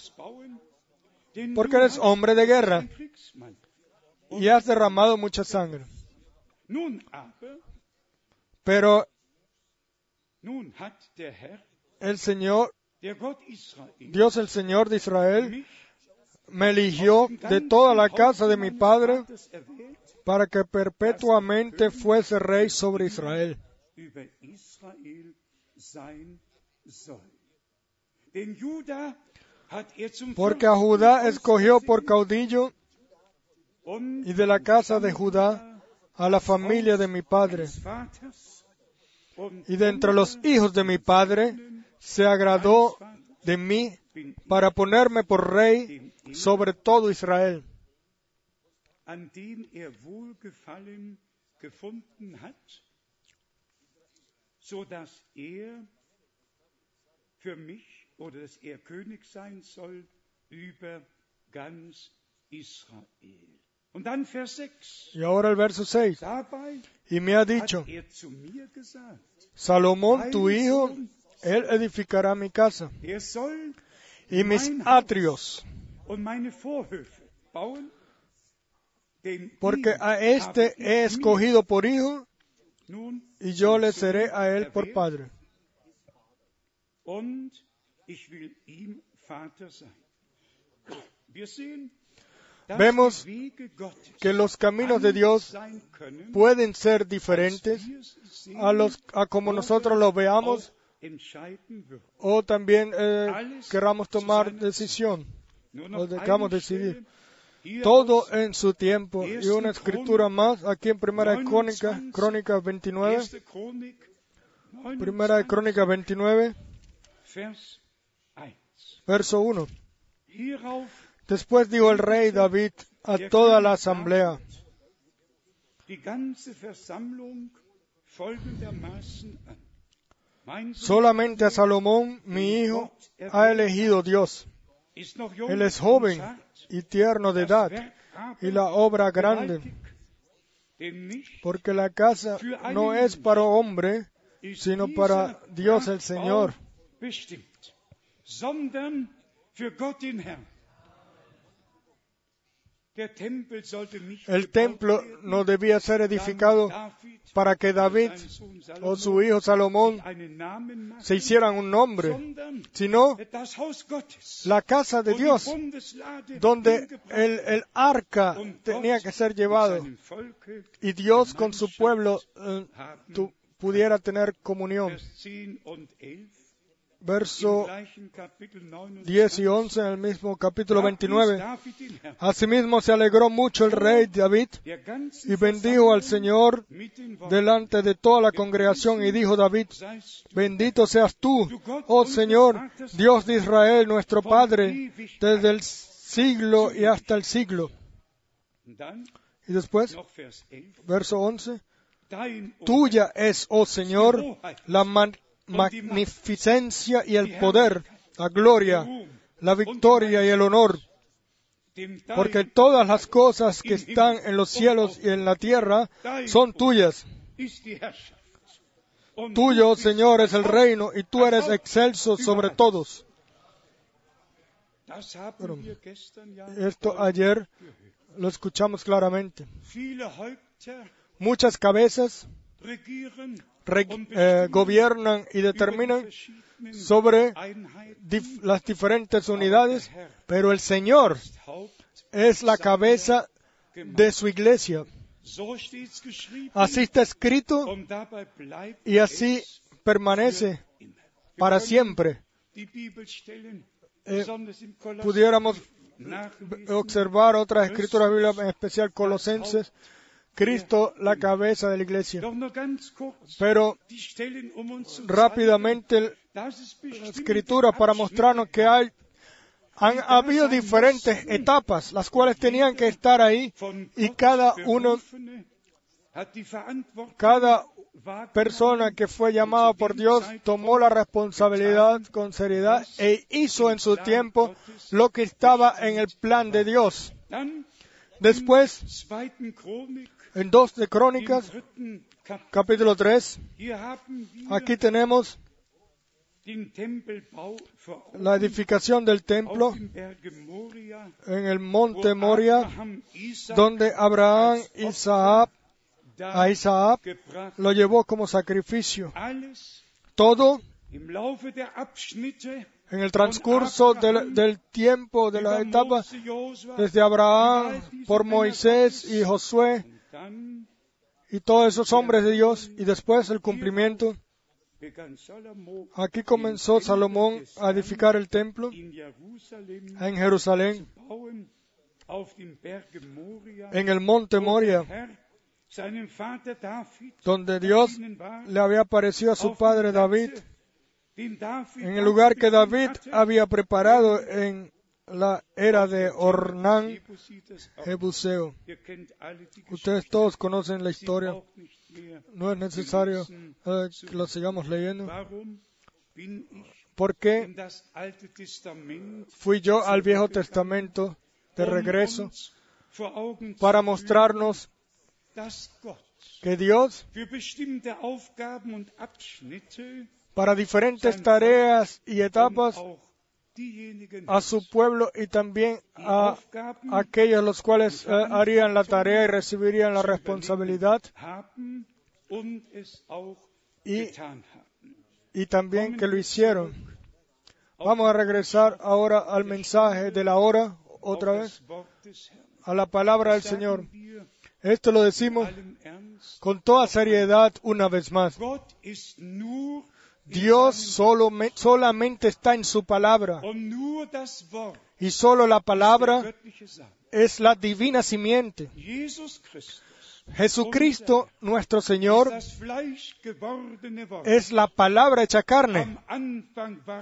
porque eres hombre de guerra y has derramado mucha sangre. Pero el Señor, Dios el Señor de Israel, me eligió de toda la casa de mi padre para que perpetuamente fuese rey sobre Israel. Porque a Judá escogió por caudillo y de la casa de Judá a la familia de mi padre. Y de entre los hijos de mi padre se agradó de mí para ponerme por rey sobre todo Israel. so er für mich oder dass er König sein soll über ganz Israel. Und dann Vers 6. Y ahora el verso 6. Dabei Y me ha dicho, er zu mir gesagt, Salomón tu hijo, él edificará mi casa er soll y mis atrios, und meine Vorhöfe bauen, denn porque a este he escogido por hijo y yo le seré a él por padre. Und Vemos Que los caminos de Dios pueden ser diferentes a, los, a como nosotros los veamos o también eh, queramos tomar decisión. O dejamos decidir. Todo en su tiempo. Y una escritura más aquí en Primera de Crónicas, Crónicas 29. Erste Chronik, Primera de 29, Crónicas 29, Vers 1. Verso 1. Hierauf Después dijo el rey David a toda la asamblea, solamente a Salomón, mi hijo, ha elegido Dios. Él es joven y tierno de edad, y la obra grande, porque la casa no es para hombre, sino para Dios el Señor, sondern für Gott den Herrn. Der Tempel sollte nicht el templo no debía ser edificado para que David o su hijo Salomón se hicieran un nombre, sino la casa de Dios, donde el, el arca tenía que ser llevado y Dios con su pueblo eh, tu- pudiera tener comunión. Vers 10 und 11 Verso im gleichen Kapitel 29 10 y 11 en el mismo capítulo Da pries 29. David den Herrn, Asimismo se alegró mucho el rey David y bendijo al Señor delante de toda la congregación y dijo David, bendito seas tú, oh Señor, Dios de Israel, nuestro Padre, desde el siglo y hasta el siglo. Y después, noch Vers 11. verso 11, Dein O tuya es, oh Señor, la magnificencia y el poder, la gloria, la victoria y el honor, porque todas las cosas que están en los cielos y en la tierra son tuyas. Tuyo, Señor, es el reino y tú eres excelso sobre todos. Esto ayer lo escuchamos claramente. Muchas cabezas eh, gobiernan y determinan sobre las diferentes unidades, pero el Señor es la cabeza de su iglesia. Así está escrito y así permanece para siempre. Eh, Pudiéramos observar otras escrituras bíblicas, en especial Colosenses, Cristo la cabeza de la iglesia. Pero um rápidamente la escritura para mostrarnos que hay han habido diferentes etapas, las cuales tenían que estar ahí y cada uno, cada persona que fue llamada por Dios tomó la responsabilidad con seriedad e hizo en su tiempo lo que estaba en el plan de Dios. Después, en 2 de Crónicas, capítulo 3, aquí tenemos la edificación del templo en el monte Moria, donde Abraham, Isaac, a Isaac lo llevó como sacrificio. Todo en el transcurso del, del, tiempo, de la etapa, desde Abraham, por Moisés y Josué, y todos esos hombres de Dios, y después el cumplimiento. Aquí comenzó Salomón a edificar el templo en Jerusalén, en el monte Moria, donde Dios le había aparecido a su padre David, en el lugar que David había preparado en la era de Ornán Jebuseo. Ustedes todos conocen la historia. No es necesario eh, que lo sigamos leyendo. ¿Por qué fui yo al Viejo Testamento de regreso para mostrarnos que Dios para diferentes tareas y etapas a su pueblo y también a aquellos los cuales eh, harían la tarea y recibirían la responsabilidad y, y también que lo hicieron. Vamos a regresar ahora al mensaje de la hora otra vez, a la palabra del Señor. Esto lo decimos con toda seriedad una vez más. Dios solo, solamente está en su palabra. Y solo la palabra es la divina simiente. Jesucristo, nuestro Señor, es la palabra hecha carne.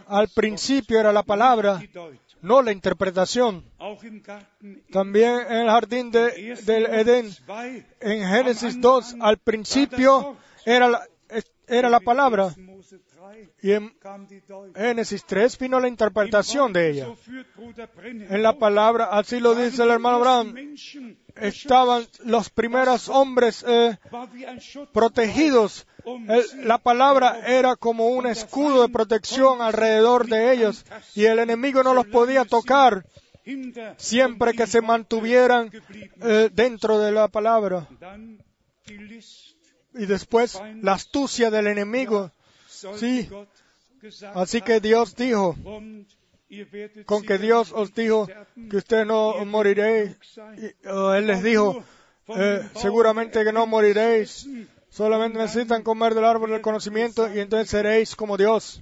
Al principio era la palabra, no la interpretación. También en el jardín de, del Edén, en Génesis 2, al principio era la, era la palabra. Y en Génesis 3 vino la interpretación de ella. En la palabra, así lo dice el hermano Abraham, estaban los primeros hombres eh, protegidos. la palabra era como un escudo de protección alrededor de ellos y el enemigo no los podía tocar siempre que se mantuvieran eh, dentro de la palabra. Y después la astucia del enemigo Sí. Así que Dios dijo, con que Dios os dijo que usted no moriréis, Él les dijo, eh, seguramente que no moriréis, solamente necesitan comer del árbol del conocimiento y entonces seréis como Dios.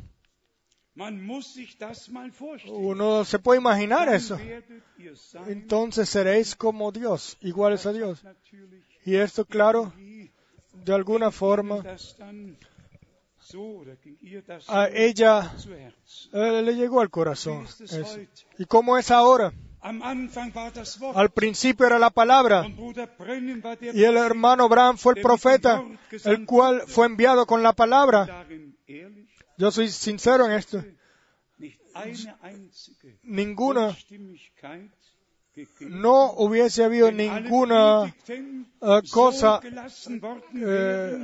Uno se puede imaginar eso. Entonces seréis como Dios, iguales a Dios. Y esto, claro, de alguna forma a ella eh, le llegó al corazón. ¿Y cómo es ahora? Al principio era la palabra y el hermano Bram fue el profeta, el cual fue enviado con la palabra. Yo soy sincero en esto. Ninguna no hubiese habido ninguna uh, cosa, eh,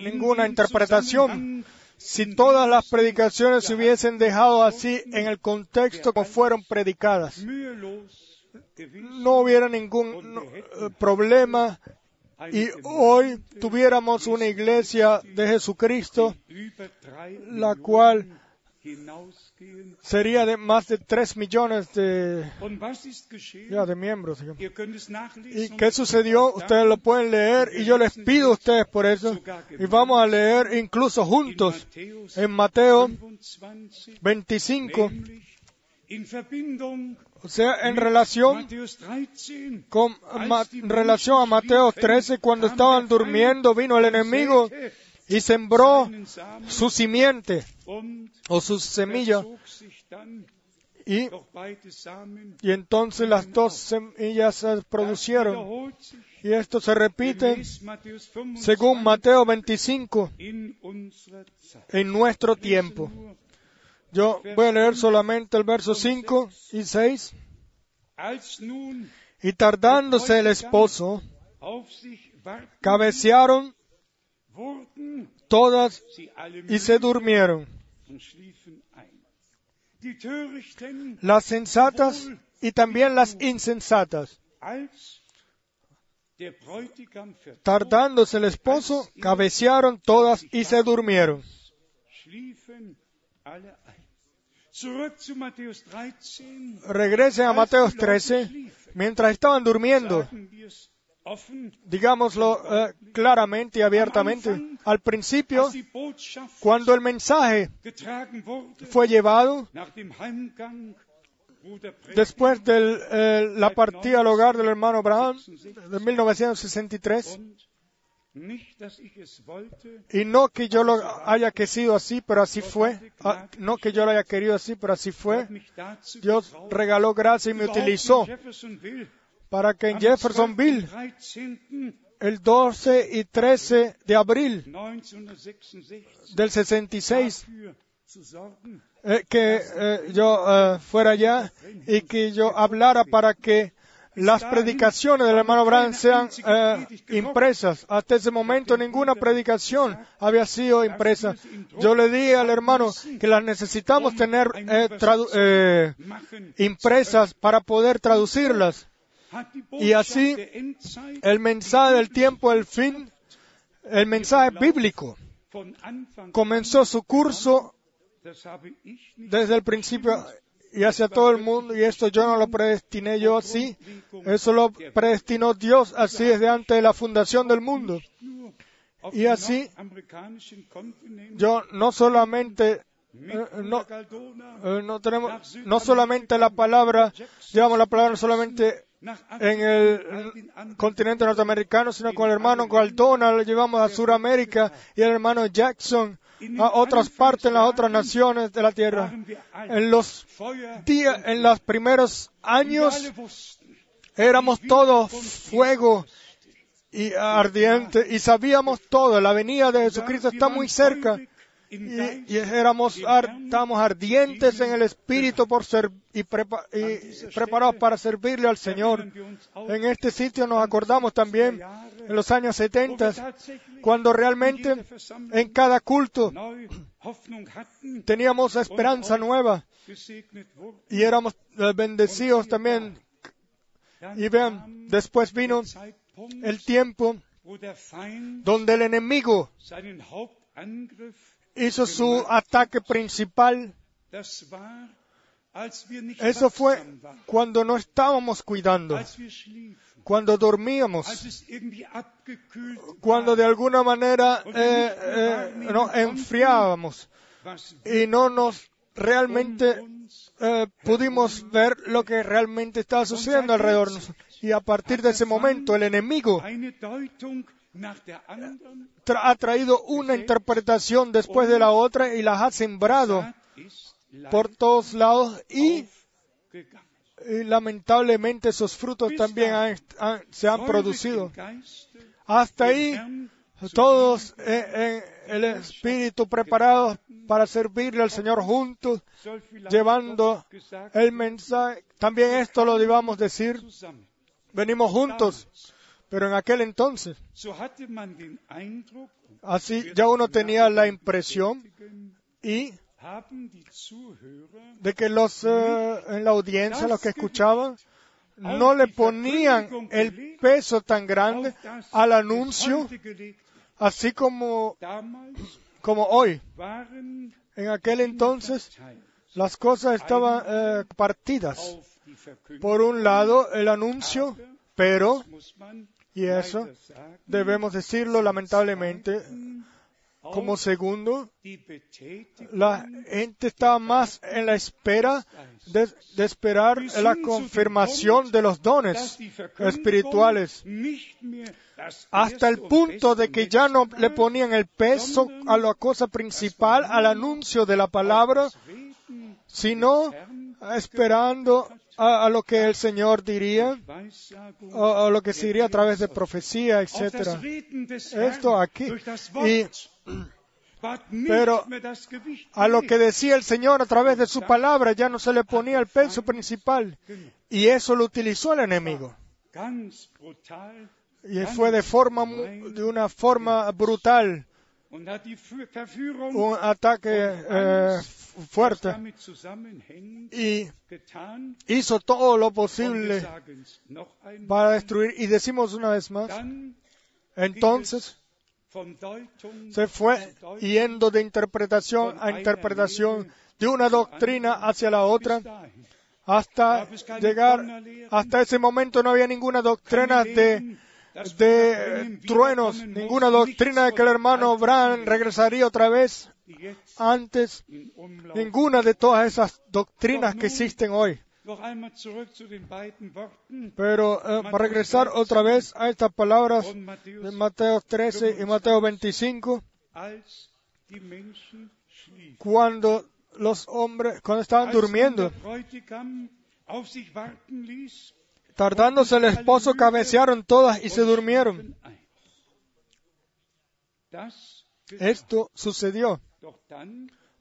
ninguna interpretación si todas las predicaciones se hubiesen dejado así en el contexto como fueron predicadas. No hubiera ningún uh, problema y hoy tuviéramos una iglesia de Jesucristo, la cual sería de más de 3 millones de, ya, de miembros. ¿Y qué sucedió? Ustedes lo pueden leer y yo les pido a ustedes por eso. Y vamos a leer incluso juntos en Mateo 25. O sea, en relación con relación a Mateo 13, cuando estaban durmiendo, vino el enemigo y sembró su simiente o su semilla Y, y entonces las dos semillas se producieron. Y esto se repite gemäß Matthäus 25 según Mateo 25 in unserer Zeit. en nuestro tiempo. Yo voy a leer solamente el verso 5 y 6. Als nun Y tardándose el esposo, cabecearon todas y se durmieron. Las sensatas y también las insensatas. Tardándose el esposo, cabecearon todas y se durmieron. schliefen alle ein. Zurück zu Matthäus 13. Regresen a Mateo 13. Mientras estaban durmiendo, Digámoslo eh, claramente y abiertamente, al principio, cuando el mensaje fue llevado, después de la partida al hogar del hermano Abraham de 1963, und nicht, dass ich es wollte, y no que yo lo haya querido así, pero así fue, no que yo lo haya querido así, pero así fue, Dios regaló gracia y me utilizó para que en Jeffersonville, 13. el 12 y 13 de abril 1966 del 66, dafür zu sorgen, eh, que eh, yo eh, fuera allá y que yo hablara para que las predicaciones del hermano Abraham sean eh, impresas. Hasta ese momento ninguna predicación había sido impresa. Yo le dije al hermano que las necesitamos tener eh, eh, machen, impresas para poder traducirlas. Y así, El mensaje del tiempo del fin, el mensaje bíblico, comenzó su curso desde el principio y hacia todo el mundo, y esto yo no lo predestiné yo así, eso lo predestinó Dios así desde antes de la fundación del mundo. Y así, Yo no solamente, eh, no, eh, no tenemos, no solamente la palabra, llevamos la palabra solamente en el continente norteamericano, sino con el hermano Galdona, lo llevamos a Sudamérica y el hermano Jackson a otras partes, en las otras naciones de la tierra. En los días, en los primeros años, éramos todos fuego y ardiente y sabíamos todo, la venida de Jesucristo está muy cerca. Y, éramos estábamos ardientes en el espíritu por ser y, prepa- y preparados para servirle al Señor. En este sitio nos acordamos también en los años wo wir 70, tatsächlich cuando realmente en cada culto teníamos esperanza nueva y éramos eh, bendecidos también. Y vean, después vino el tiempo donde el enemigo hizo su ataque principal. Eso fue cuando no estábamos cuidando, cuando dormíamos. cuando de alguna manera eh, eh, nos enfriábamos y no nos realmente uns eh, pudimos ver lo que realmente estaba sucediendo alrededor de nosotros. Y a partir de ese momento el enemigo ha traído una interpretación después de la otra y las ha sembrado por todos lados y, lamentablemente esos frutos también han- han- se han producido. Hasta ahí todos en el espíritu preparados para servirle al Señor juntos, llevando el mensaje. También esto lo debamos decir, venimos juntos, pero en aquel entonces, así ya uno tenía la impresión y de que los eh, en la audiencia, los que escuchaban, no le ponían el peso tan grande al anuncio, así como, como hoy. En aquel entonces las cosas estaban eh, partidas. Por un lado, el anuncio, pero, y eso debemos decirlo lamentablemente, como segundo, la gente estaba más en la espera de, de esperar la confirmación de los dones espirituales, hasta el punto de que ya no le ponían el peso a la cosa principal, al anuncio de la palabra, sino esperando a, a lo que el Señor diría, o, o lo que se diría a través de profecía, des Esto aquí. Y pero a lo que decía el Señor a través de su palabra ya no se le ponía el peso principal. Y eso lo utilizó el enemigo. Y fue de forma de una forma brutal, un ataque eh, fuerte y hizo todo lo posible para destruir. Y decimos una vez más, entonces se fue yendo de interpretación a interpretación de una doctrina hacia la otra hasta llegar hasta ese momento no había ninguna doctrina de de truenos, ninguna doctrina de que el hermano Bran regresaría otra vez antes, ninguna de todas esas doctrinas que existen hoy. Pero eh, para regresar otra vez a estas palabras de Mateo 13 y Mateo 25, als die Menschen schliefen. cuando los hombres, cuando estaban durmiendo, tardándose el esposo, cabecearon todas y se durmieron. Esto sucedió.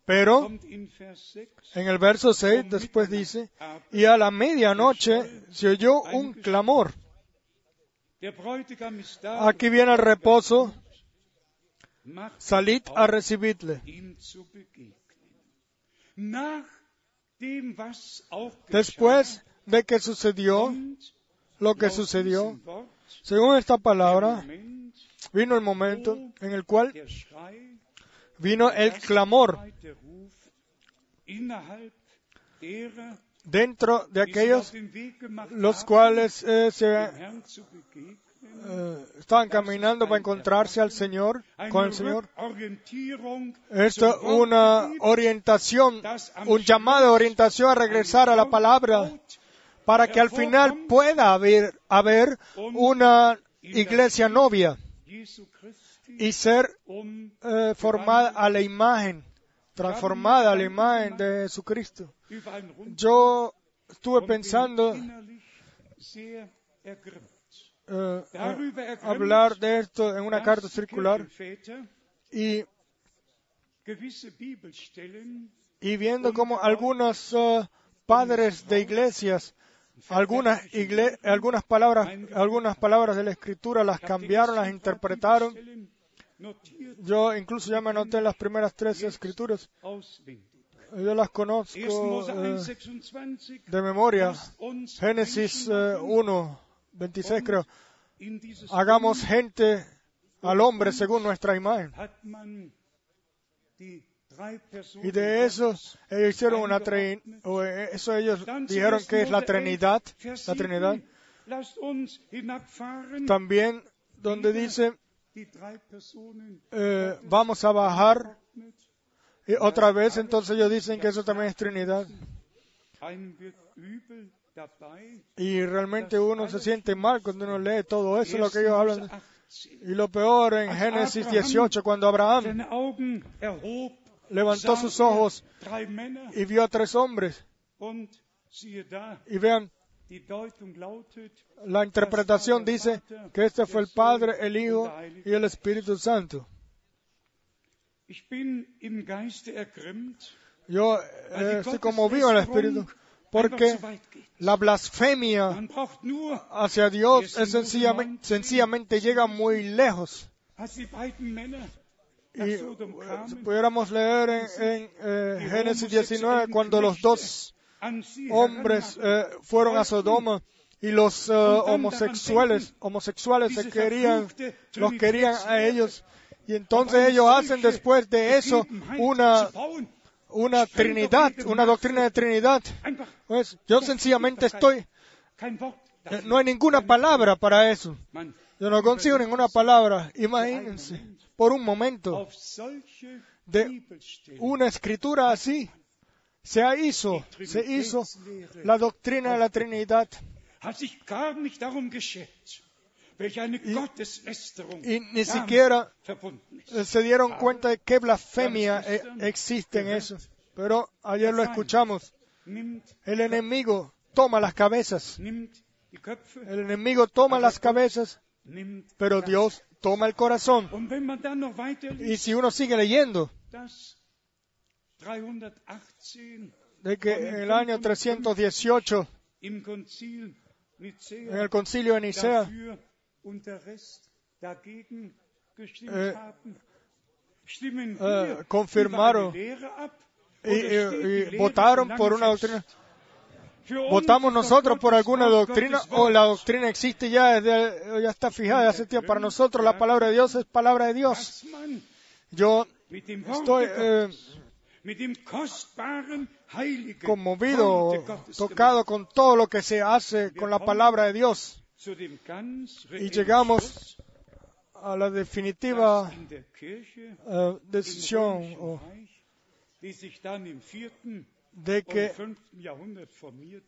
Pero kommt in Vers 6 en el verso 6 después dice, y a la medianoche se oyó un clamor. Aquí viene el reposo, salid a recibirle. Después de que sucedió lo que sucedió, según esta palabra, vino el momento en el cual vino el clamor dentro de aquellos los cuales eh, eh, estaban caminando para encontrarse al Señor, con el Señor. Esto una orientación, un llamado de orientación a regresar a la palabra para que al final pueda haber, haber una iglesia novia y ser eh, formada a la imagen, transformada a la imagen de Jesucristo. Yo estuve pensando eh, ergrimmt, hablar de esto en una carta circular y, y viendo como algunos eh, padres de iglesias algunas igle- algunas palabras algunas palabras de la escritura las cambiaron, las interpretaron. Yo incluso ya me anoté las primeras tres escrituras. Yo las 1. conozco eh, 1, 26 de memoria. Génesis eh, machen 1, 26 creo. Hagamos gente al hombre según nuestra imagen. Y de eso ellos hicieron una o eh, eso ellos dijeron que es la Mose 11, Trinidad, la 7, Trinidad. También donde dice eh, vamos a bajar y otra vez entonces ellos dicen que eso también es Trinidad. Y realmente uno se siente mal cuando uno lee todo eso, lo que ellos hablan. 18. Y lo peor en Génesis 18, cuando Abraham levantó sus ojos y vio a tres hombres. Y vean, la interpretación dice que este fue el Padre, el Hijo y el Espíritu Santo. Yo eh, estoy conmovido en el Espíritu porque la blasfemia hacia Dios es sencillamente, sencillamente llega muy lejos. Y eh, pudiéramos leer en, en, eh, Génesis 19 cuando los dos hombres eh, fueron a Sodoma y los eh, homosexuales homosexuales se querían los querían a ellos. Y entonces ellos hacen después de eso una una trinidad una doctrina de trinidad pues yo sencillamente estoy eh, no hay ninguna palabra para eso. Yo no consigo ninguna palabra. Imagínense por un momento de una escritura así se hizo se hizo la doctrina de la Trinidad Gotteslästerung y ni siquiera se dieron cuenta de qué blasfemia existe en eso. Pero ayer lo escuchamos. El enemigo toma las cabezas. El enemigo toma las cabezas, pero. Dios toma el corazón. Y si uno sigue leyendo, dass 318 de que en el año 318, im Konzil Nicäa en el concilio de Nicea, äh, wir confirmaron y, votaron por una doctrina. ¿Votamos nosotros por alguna doctrina o la doctrina existe ya, desde, ya está fijada hace tiempo? Para nosotros la palabra de Dios es palabra de Dios. Yo estoy eh, conmovido, tocado con todo lo que se hace con la palabra de Dios. Y llegamos a la definitiva eh, decisión de que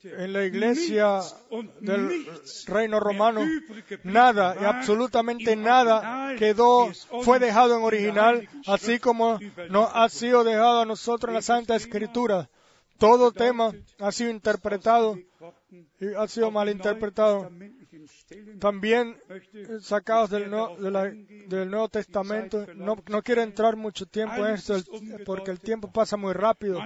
en la iglesia del reino romano nada y absolutamente nada quedó, fue dejado en original, así como nos ha sido dejado a nosotros en la Santa Escritura. Todo tema ha sido interpretado y ha sido malinterpretado. También eh, sacados del, darauf de la- del Nuevo Testamento. No, no quiero entrar mucho tiempo en esto porque el tiempo pasa muy rápido.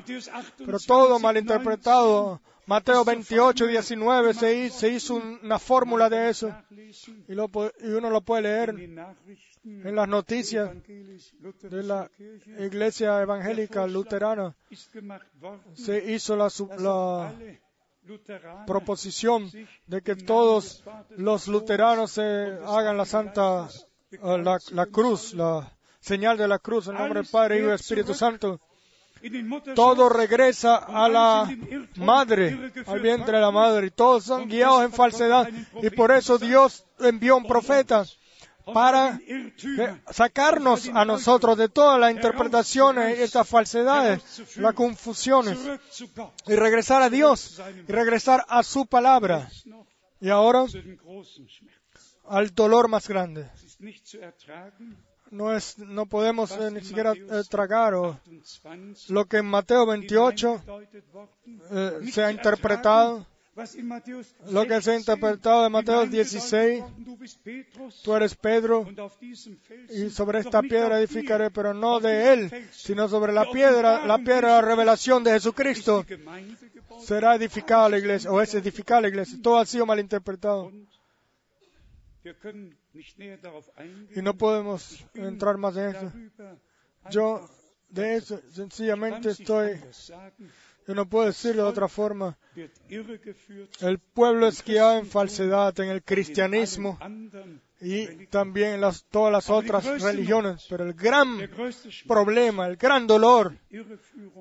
Pero 28, todo 19, malinterpretado. Mateo 28, 19 se, se hizo un- una fórmula de eso y, lo y uno lo puede leer en las noticias de la. Iglesia Evangélica Luterana. Se hizo la, la proposición de que todos los luteranos se hagan la santa, eh, la, la cruz, la señal de la cruz en nombre del Padre, y Espíritu Santo. Todo regresa a la madre, al vientre de la madre, y todos son guiados en falsedad. Y por eso Dios envió un profeta para sacarnos a nosotros de todas las interpretaciones y estas falsedades, las confusiones, y regresar a Dios, y regresar a su palabra. Y ahora al dolor más grande. No, es, no podemos eh, ni siquiera eh, tragar o 28 lo que en Mateo 28 hineingedeutet worden, eh, se ha interpretado, lo que se ha 16 interpretado en Mateo hineingedeutet 16, worden, du bist Petrus, tú eres Pedro, y sobre esta piedra edificaré, pero no de él, sino sobre la piedra, la piedra de la revelación de ist Jesucristo. Será edificada la iglesia, o es edificada la iglesia. Todo ha sido malinterpretado. Y no podemos entrar más en eso. Yo de eso sencillamente estoy, yo no puedo decirlo de otra forma. El pueblo es guiado en falsedad en el cristianismo y también en todas las otras religiones. Pero el gran problema, el gran dolor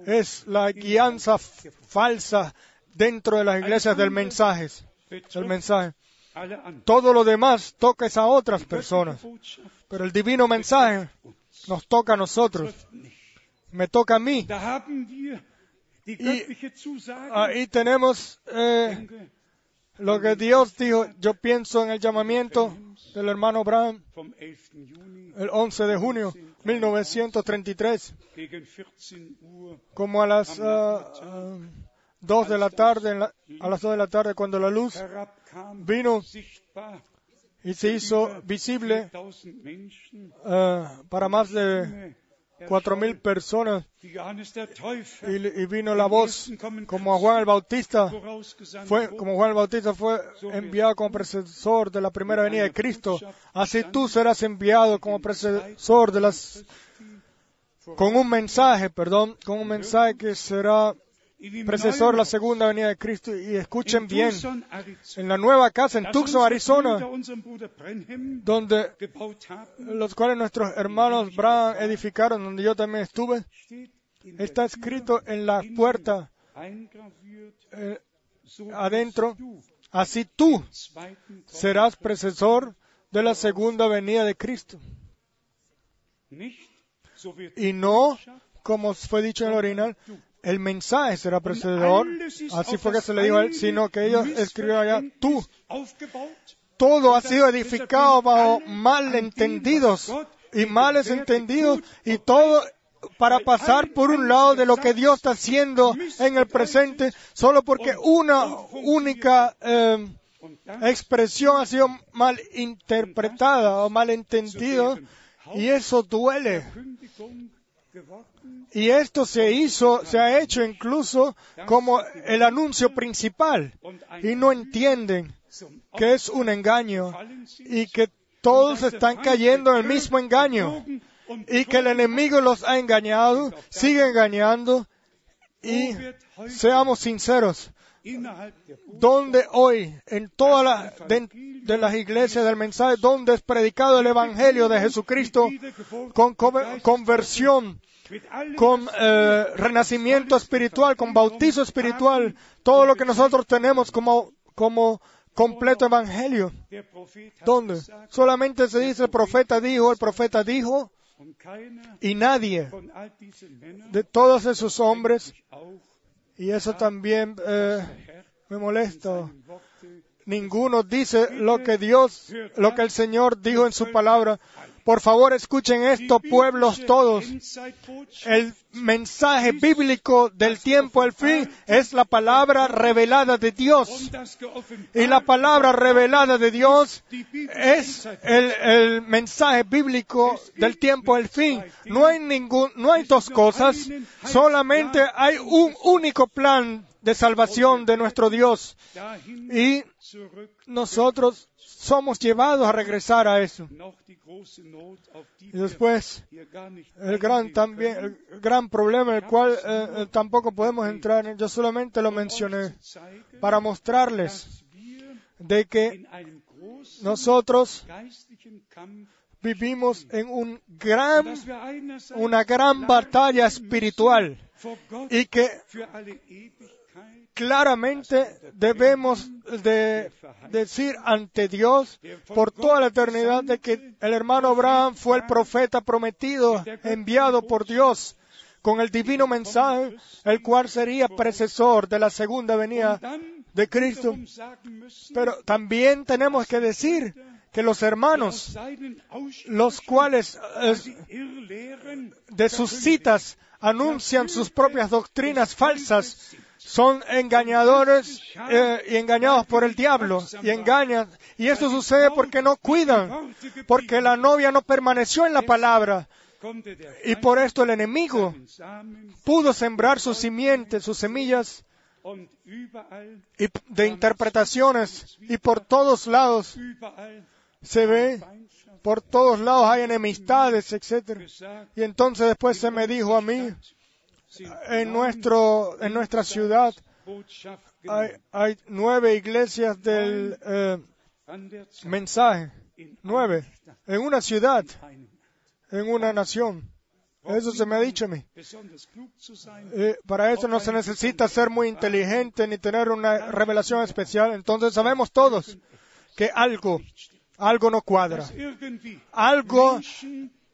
es la guianza falsa dentro de las iglesias del mensaje. El mensaje. Todo lo demás toca a otras personas, pero el divino mensaje nos toca a nosotros, me toca a mí. Ahí tenemos eh, lo que Dios dijo. Yo pienso en el llamamiento del hermano Abraham vom 11. Juni el 11 de junio 1933, gegen 14 Uhr como a las ah, ah, 2 de la tarde, la- a las 2 de la tarde, cuando la luz vino y se hizo visible 4000 Menschen, ah, para más de Stimme 4.000 personas y, vino la voz como a Juan el Bautista. Fue, como Juan el Bautista fue enviado como predecesor de la primera venida de Cristo, así tú serás enviado como predecesor de las, con un mensaje, perdón, con un mensaje que será De la segunda venida de Cristo. Y escuchen bien, en la nueva casa en Tucson, Arizona, donde los cuales nuestros hermanos Braham edificaron, donde yo también estuve, está escrito en la puerta eh, adentro, así tú serás predecesor de la segunda venida de Cristo. Y no, como fue dicho en el original, el mensaje será precededor, así fue que se le dijo a él, sino que ellos escribieron allá, tú, todo ha sido edificado bajo malentendidos y males entendidos, y todo para pasar por un lado de lo que Dios está haciendo en el presente, solo porque una única eh, expresión ha sido mal interpretada o mal entendida, y eso duele. Y esto se hizo, se ha hecho incluso como el anuncio principal, y no entienden que es un engaño y que todos están cayendo en el mismo engaño y que el enemigo los ha engañado, sigue engañando. Y seamos sinceros, donde hoy, en todas las las iglesias del mensaje, donde es predicado el Evangelio de Jesucristo con co- conversión, con eh, renacimiento espiritual, con bautizo espiritual, todo lo que nosotros tenemos como, como completo Evangelio. ¿Dónde? Solamente se dice el profeta dijo, el profeta dijo, y nadie de todos esos hombres, y eso también eh, me molesta, ninguno dice lo que Dios, lo que el Señor dijo en su palabra. Por favor, escuchen esto, pueblos todos. El mensaje bíblico del tiempo al fin es la palabra revelada de Dios. Y la palabra revelada de Dios es el, mensaje bíblico del tiempo al fin. No hay ningún, no hay dos cosas, solamente hay un único plan de salvación de nuestro Dios. Y nosotros somos llevados a regresar a eso. Y después, el gran también, el gran problema en el cual eh, eh, tampoco podemos entrar, yo solamente lo mencioné para mostrarles de que nosotros vivimos en un gran, una gran batalla espiritual y que claramente debemos de decir ante Dios por toda la eternidad de que el hermano Abraham fue el profeta prometido, enviado por Dios con el divino mensaje, el cual sería precesor de la segunda venida de Cristo. Pero también tenemos que decir que los hermanos, los cuales eh, de sus citas anuncian sus propias doctrinas falsas, son engañadores eh, y engañados por el diablo y engañan. Y eso sucede porque no cuidan, porque la novia no permaneció en la palabra. Y por esto el enemigo pudo sembrar sus simientes, sus semillas y de interpretaciones y por todos lados se ve, por todos lados hay enemistades, etc. Y entonces después se me dijo a mí, en, nuestro, en nuestra ciudad hay, hay nueve iglesias del eh, mensaje, nueve, en una ciudad, en una nación. Eso se me ha dicho a mí. Eh, para eso no se necesita ser muy inteligente ni tener una revelación especial. Entonces sabemos todos que algo, algo no cuadra. Algo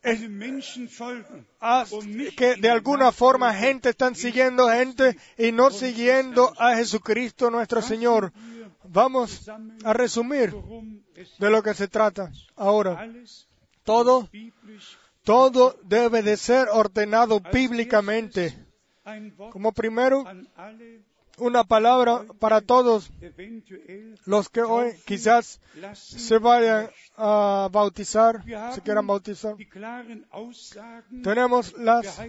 es, que de alguna forma gente están siguiendo gente y no siguiendo a Jesucristo nuestro Señor. Vamos a resumir de lo que se trata ahora. Todo, todo debe de ser ordenado bíblicamente. Como primero, una palabra para todos los que hoy quizás se vayan a bautizar, se quieran bautizar. Tenemos las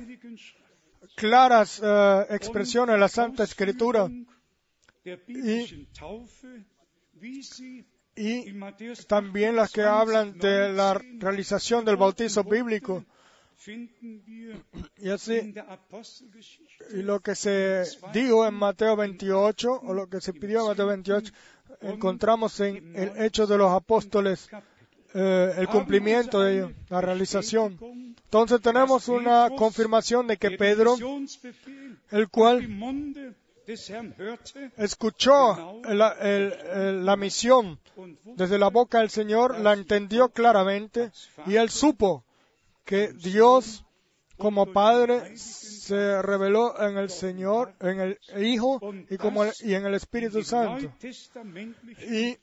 claras uh, expresiones de la Santa Escritura y, y también las que hablan de la realización del bautizo bíblico. Y así, y lo que se dijo en Mateo 28, o lo que se pidió en Mateo 28, encontramos en el Hecho de los Apóstoles eh, el cumplimiento de ello, la realización. Entonces tenemos una confirmación de que Pedro, el cual escuchó la, el, la misión desde la boca del Señor, la entendió claramente y él supo que Dios como Padre se reveló en el Señor, en el Hijo y, como el, y en el Espíritu Santo. Y,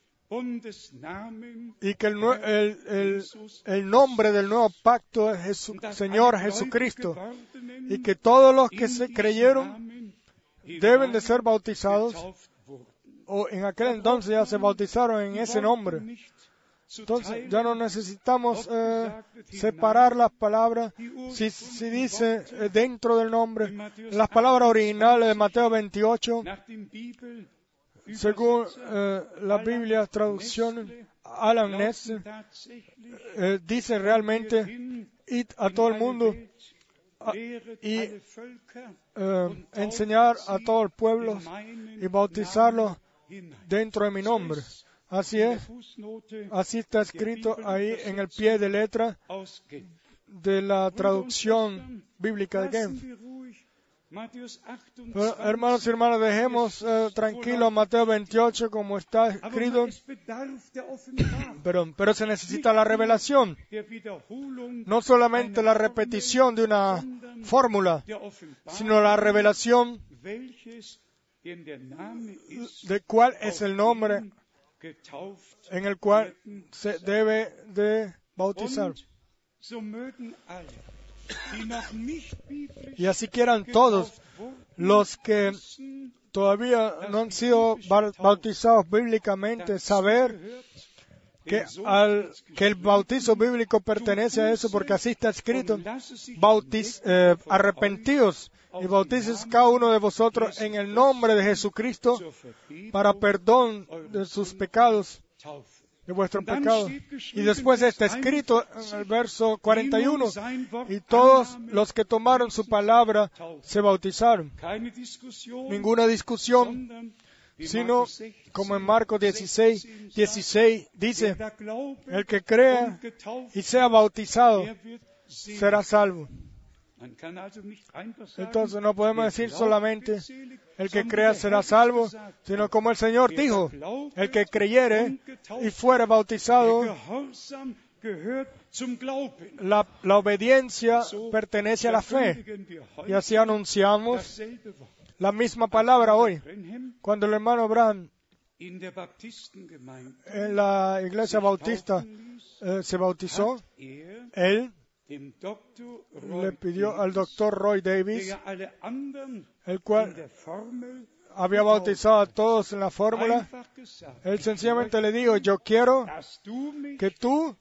y que el, el, el, nombre del nuevo pacto es Jesu, Señor Jesucristo. y que todos los que se creyeron deben de ser bautizados o en aquel entonces ya se bautizaron en ese nombre. Entonces ya no necesitamos eh, separar las palabras. Si, si dice eh, dentro del nombre, las palabras originales de Mateo 28, según eh, la Biblia traducción Alan Ness, eh, dice realmente id a todo el mundo y eh, enseñar a todo el pueblo y bautizarlo dentro de mi nombre. Así es, así está escrito ahí en el pie de letra de la traducción bíblica de Genf. Pero, hermanos y hermanas, dejemos eh, tranquilo Mateo 28 como está escrito, pero, pero se necesita la revelación, no solamente la repetición de una fórmula, sino la revelación de cuál es el nombre en el cual se debe de bautizar. Y así quieran todos los que todavía no han sido ba- bautizados bíblicamente saber que el bautizo bíblico pertenece a eso porque así está escrito. Bautiz, eh, arrepentidos y bautices cada uno de vosotros en el nombre de Jesucristo para perdón de sus pecados, de vuestros pecados. Y después está escrito en el verso 41, y todos los que tomaron su palabra se bautizaron. Ninguna discusión, sino como en Marcos 16, 16 dice, el que crea y sea bautizado será salvo. Entonces no podemos decir solamente el que crea será salvo, sino como el Señor dijo, el que creyere y fuere bautizado, la, la obediencia pertenece a la fe. Y así anunciamos la misma palabra hoy. Cuando el hermano Brand en la iglesia bautista eh, se bautizó, él le pidió al doctor Roy Davis, el cual había bautizado a todos en la fórmula, él sencillamente le dijo, yo quiero que tú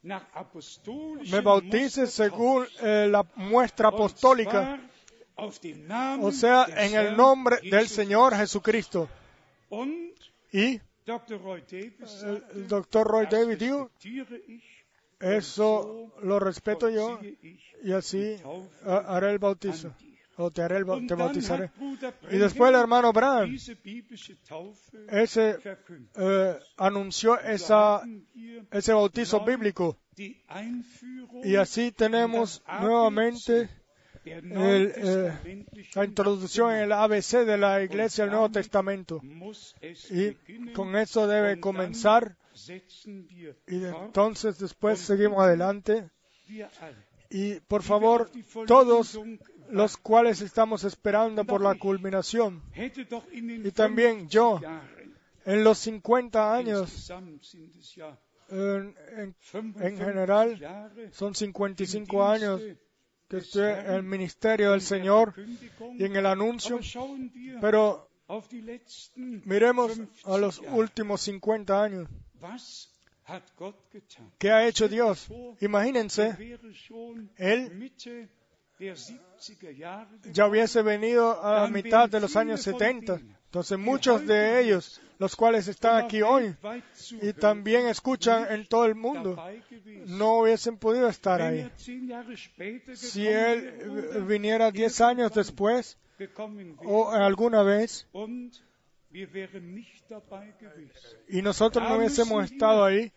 me bautices según eh, la muestra apostólica, o sea, en el nombre del Señor Jesucristo. Y el, doctor Roy Davis dijo, eso lo respeto yo y así ha- haré el bautizo. O te, haré el te bautizaré. Y después el hermano Branham, ese eh, anunció esa, ese bautizo bíblico. Y así tenemos nuevamente el, eh, la introducción en el ABC de la Iglesia del Nuevo Testamento. Y con eso debe comenzar. Y entonces después seguimos adelante. Y por favor, todos los cuales estamos esperando por la culminación. Y también yo, en los 50 años, en, en- en general, son 55 años que estoy en el ministerio del Señor y en el anuncio, pero miremos a los últimos 50 años. ¿Qué ha hecho Dios? Imagínense, Él ya hubiese venido a la mitad de los años 70. Entonces muchos de ellos, los cuales están aquí hoy y también escuchan en todo el mundo, no hubiesen podido estar ahí. Si Él viniera diez años después o alguna vez y nosotros no hubiésemos estado ahí,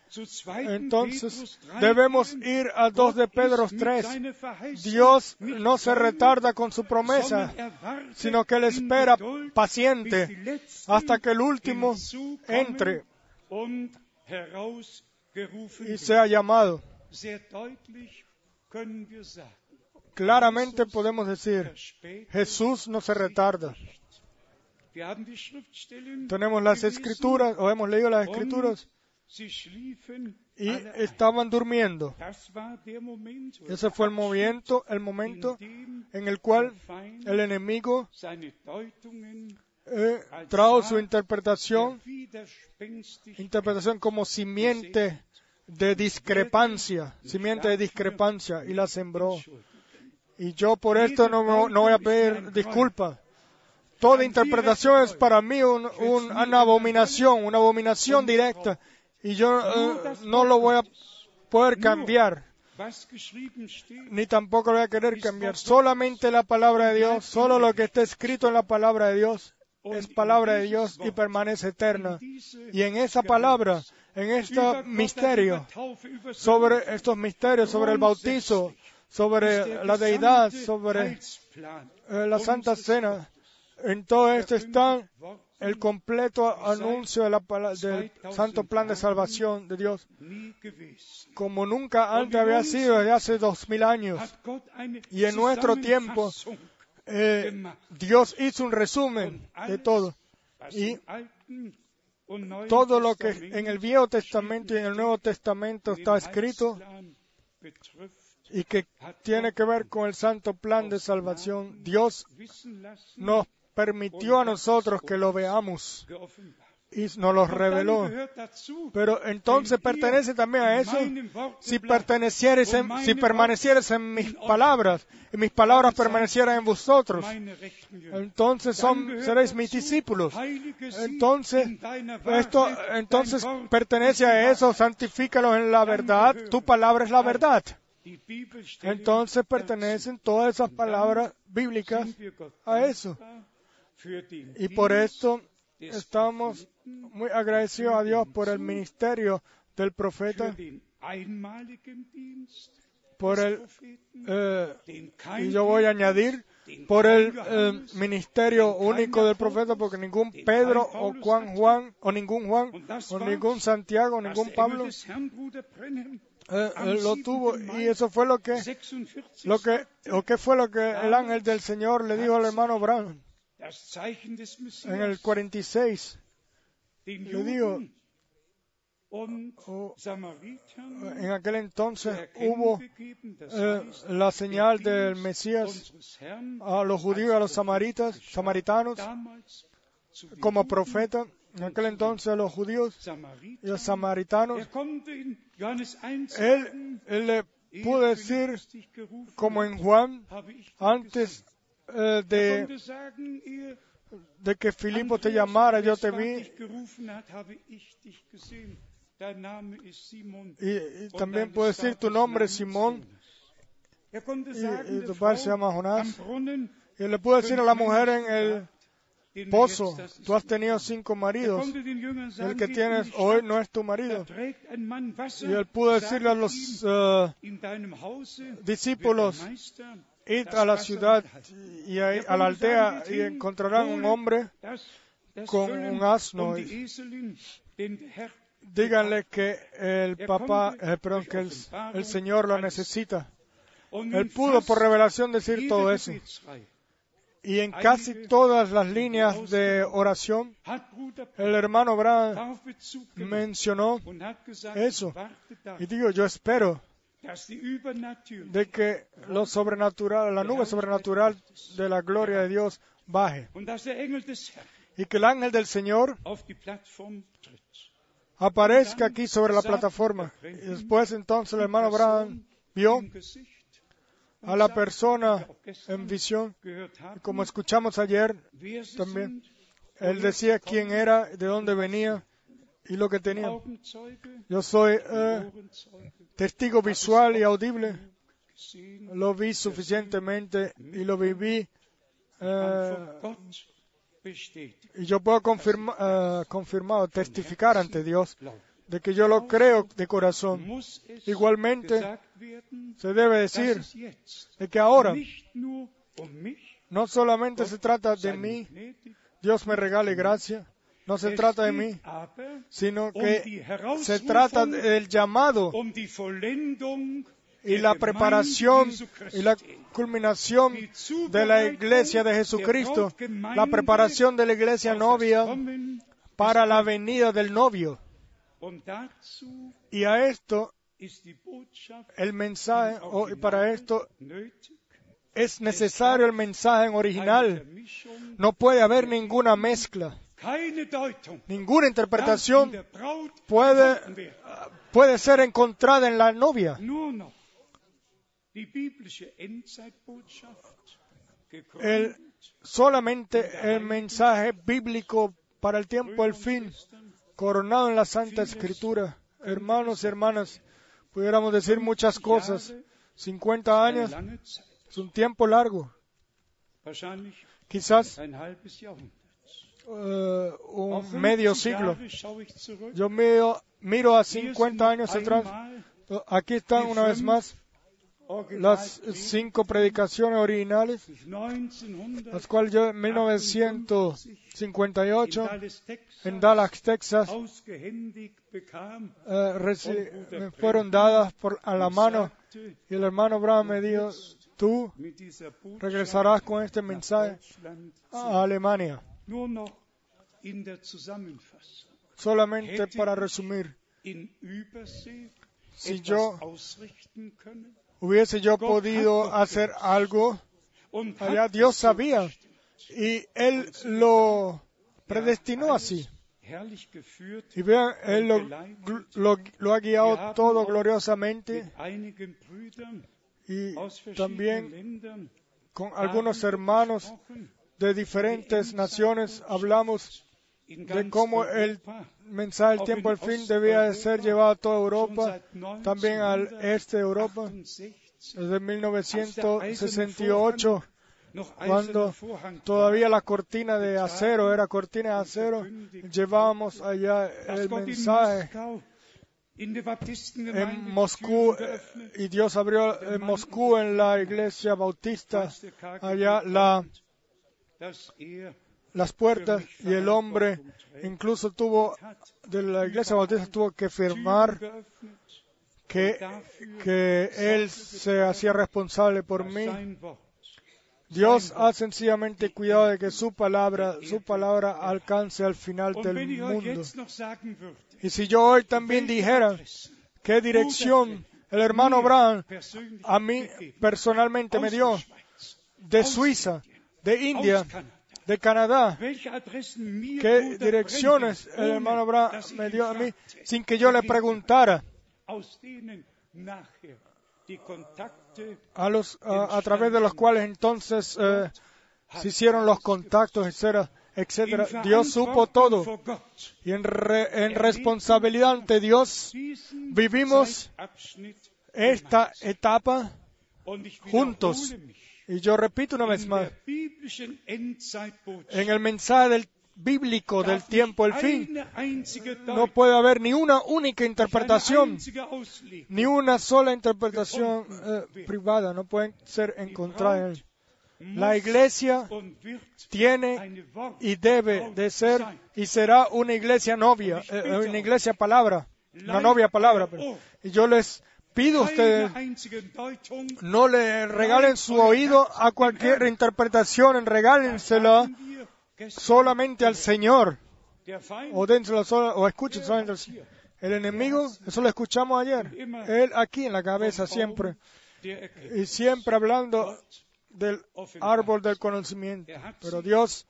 entonces debemos ir a 2 de Pedro 3. Dios no se retarda con su promesa, sino que Él espera paciente hasta que el último entre y sea llamado. Claramente podemos decir, Jesús no se retarda. Tenemos las escrituras, o hemos leído las escrituras, y estaban durmiendo. Ese fue el momento, el momento en el cual el enemigo eh, trajo su interpretación, interpretación como simiente de discrepancia, simiente de discrepancia, y la sembró. Y yo por esto no, no voy a pedir disculpas. Toda interpretación es para mí un- un- una abominación, una abominación directa. Y yo eh, no lo voy a poder cambiar, ni tampoco lo voy a querer cambiar. Solamente la palabra de Dios, solo lo que está escrito en la palabra de Dios, es palabra de Dios y permanece eterna. Y en esa palabra, en este misterio, sobre estos misterios, sobre el bautizo, sobre la deidad, sobre eh, la Santa Cena, en todo esto está el completo anuncio de la pala- del santo plan de salvación de Dios, como nunca antes había sido desde hace dos mil años. Y en nuestro tiempo, eh, Dios hizo un resumen de todo. y Todo lo que en el Viejo Testamento y en el Nuevo Testamento está escrito y que tiene que ver con el santo plan de salvación, Dios nos permitió a nosotros que lo veamos y nos lo reveló. Pero entonces pertenece también a eso. Si pertenecieres en, si permanecieres en mis palabras y mis palabras permanecieran en vosotros, entonces son, seréis mis discípulos. Entonces, esto entonces pertenece a eso, santifícalos en la verdad, tu palabra es la verdad. Entonces pertenecen todas esas palabras bíblicas a eso. Y por esto estamos muy agradecidos a Dios por el ministerio del profeta, por el, eh, y yo voy a añadir, por el eh, ministerio único del profeta, porque ningún Pedro o Juan Juan, o ningún Juan, o ningún Santiago, o ningún Pablo eh, eh, lo tuvo. Y eso fue lo que, 46 lo que, o qué fue lo que el ángel del Señor le dijo al hermano Brown en el 46. den le digo, En aquel entonces hubo eh, la señal del Mesías a los judíos y a los samaritas, samaritanos como profeta. En aquel entonces a los judíos y los samaritanos. Er konnte in Johannes 1 Él, le pudo decir, como en Juan, antes. Eh, de, de que Filipo te llamara, yo te vi. Y, y también puedo decir tu nombre, Simón. Er Y, y tu padre se llama am Jonás. Y le puedo decir a la mujer en el pozo, tú has tenido cinco Er maridos. El que tienes hoy no es tu marido. Y él pudo decirle a los Hause discípulos, id a la ciudad y a la aldea y encontrarán un hombre con un asno. Díganle que el papá, eh, el, el Señor lo necesita. Él pudo por revelación decir todo eso. Y en casi todas las líneas de oración, el hermano genommen mencionó eso. y digo, yo espero de que lo sobrenatural, la nube sobrenatural de la gloria de Dios baje y que el ángel del Señor aparezca aquí sobre la plataforma. Y después entonces el hermano Abraham vio a la persona en visión, y como escuchamos ayer, también. él decía quién era, de dónde venía y lo que tenía. Augenzeuge, Yo soy eh, testigo visual y audible. Lo vi suficientemente y lo viví. eh, y yo puedo confirma, eh, confirmar, testificar ante Dios de que yo lo creo de corazón. Igualmente, Se debe decir de que ahora um no solamente se trata de mí, Dios me regale gracia, no se trata de mí, sino um que se trata del llamado um y la preparación y la culminación de la iglesia de Jesucristo, la preparación de la iglesia novia para la venida del novio. Y a esto, el mensaje, o para esto es necesario el mensaje en original. No puede haber ninguna mezcla. Ninguna interpretación puede, werden. puede ser encontrada en la novia. El, solamente el mensaje bíblico para el tiempo del fin, coronado en la Santa Escritura. Hermanos y hermanas, pudiéramos decir muchas cosas. 50 eine años es un tiempo largo, quizás eh, un medio 50 siglo. Yo miro, miro a Hier sind 50 años atrás. Aquí están una vez más las cinco predicaciones originales, 1900 las cuales yo en 1958 en Dallas, Texas, eh, me fueron dadas por, a la mano y el hermano Brown me dijo, tú regresarás con este mensaje a Alemania. Solamente para resumir, si yo hubiese yo podido hacer algo, allá Dios sabía. y Él lo predestinó así. Y vean, Él lo, lo, lo ha guiado todo gloriosamente y también con algunos hermanos de diferentes naciones hablamos de cómo el mensaje del tiempo del fin debía de ser llevado a toda Europa, también al este de Europa, 1968, desde 1968, noch cuando todavía la cortina de acero era cortina de acero, llevábamos allá el mensaje. En Moscú y Dios abrió en Moscú en la iglesia bautista allá la, las puertas y el hombre incluso tuvo de la iglesia bautista tuvo que firmar que, que él se hacía responsable por mí. Dios ha sencillamente cuidado de que su palabra, su palabra alcance al final del mundo. Y si yo hoy también dijera qué dirección el hermano Brown a mí personalmente me dio de Suiza, de India, de Canadá, qué direcciones el hermano ich me dio a mí sin que yo le preguntara a, los, a, a través de los cuales entonces eh, se hicieron los contactos, etcétera, etcétera. Dios supo todo. y en, re- en responsabilidad ante Dios Vivimos esta etapa juntos. Y yo repito una vez más, en el mensaje del bíblico del tiempo nicht fin no puede haber ni una única interpretación ni una sola interpretación eh, privada, no pueden ser encontradas. La iglesia tiene y debe de ser y será una iglesia novia, eh, una iglesia palabra, una novia palabra. pero- Y yo les pido a ustedes, no le regalen su oído a cualquier interpretación, regálensela solamente al Señor, o sola- o escuchen solamente al Señor. El enemigo, eso lo escuchamos ayer, él aquí en la cabeza siempre, y siempre hablando del árbol del conocimiento. Pero Dios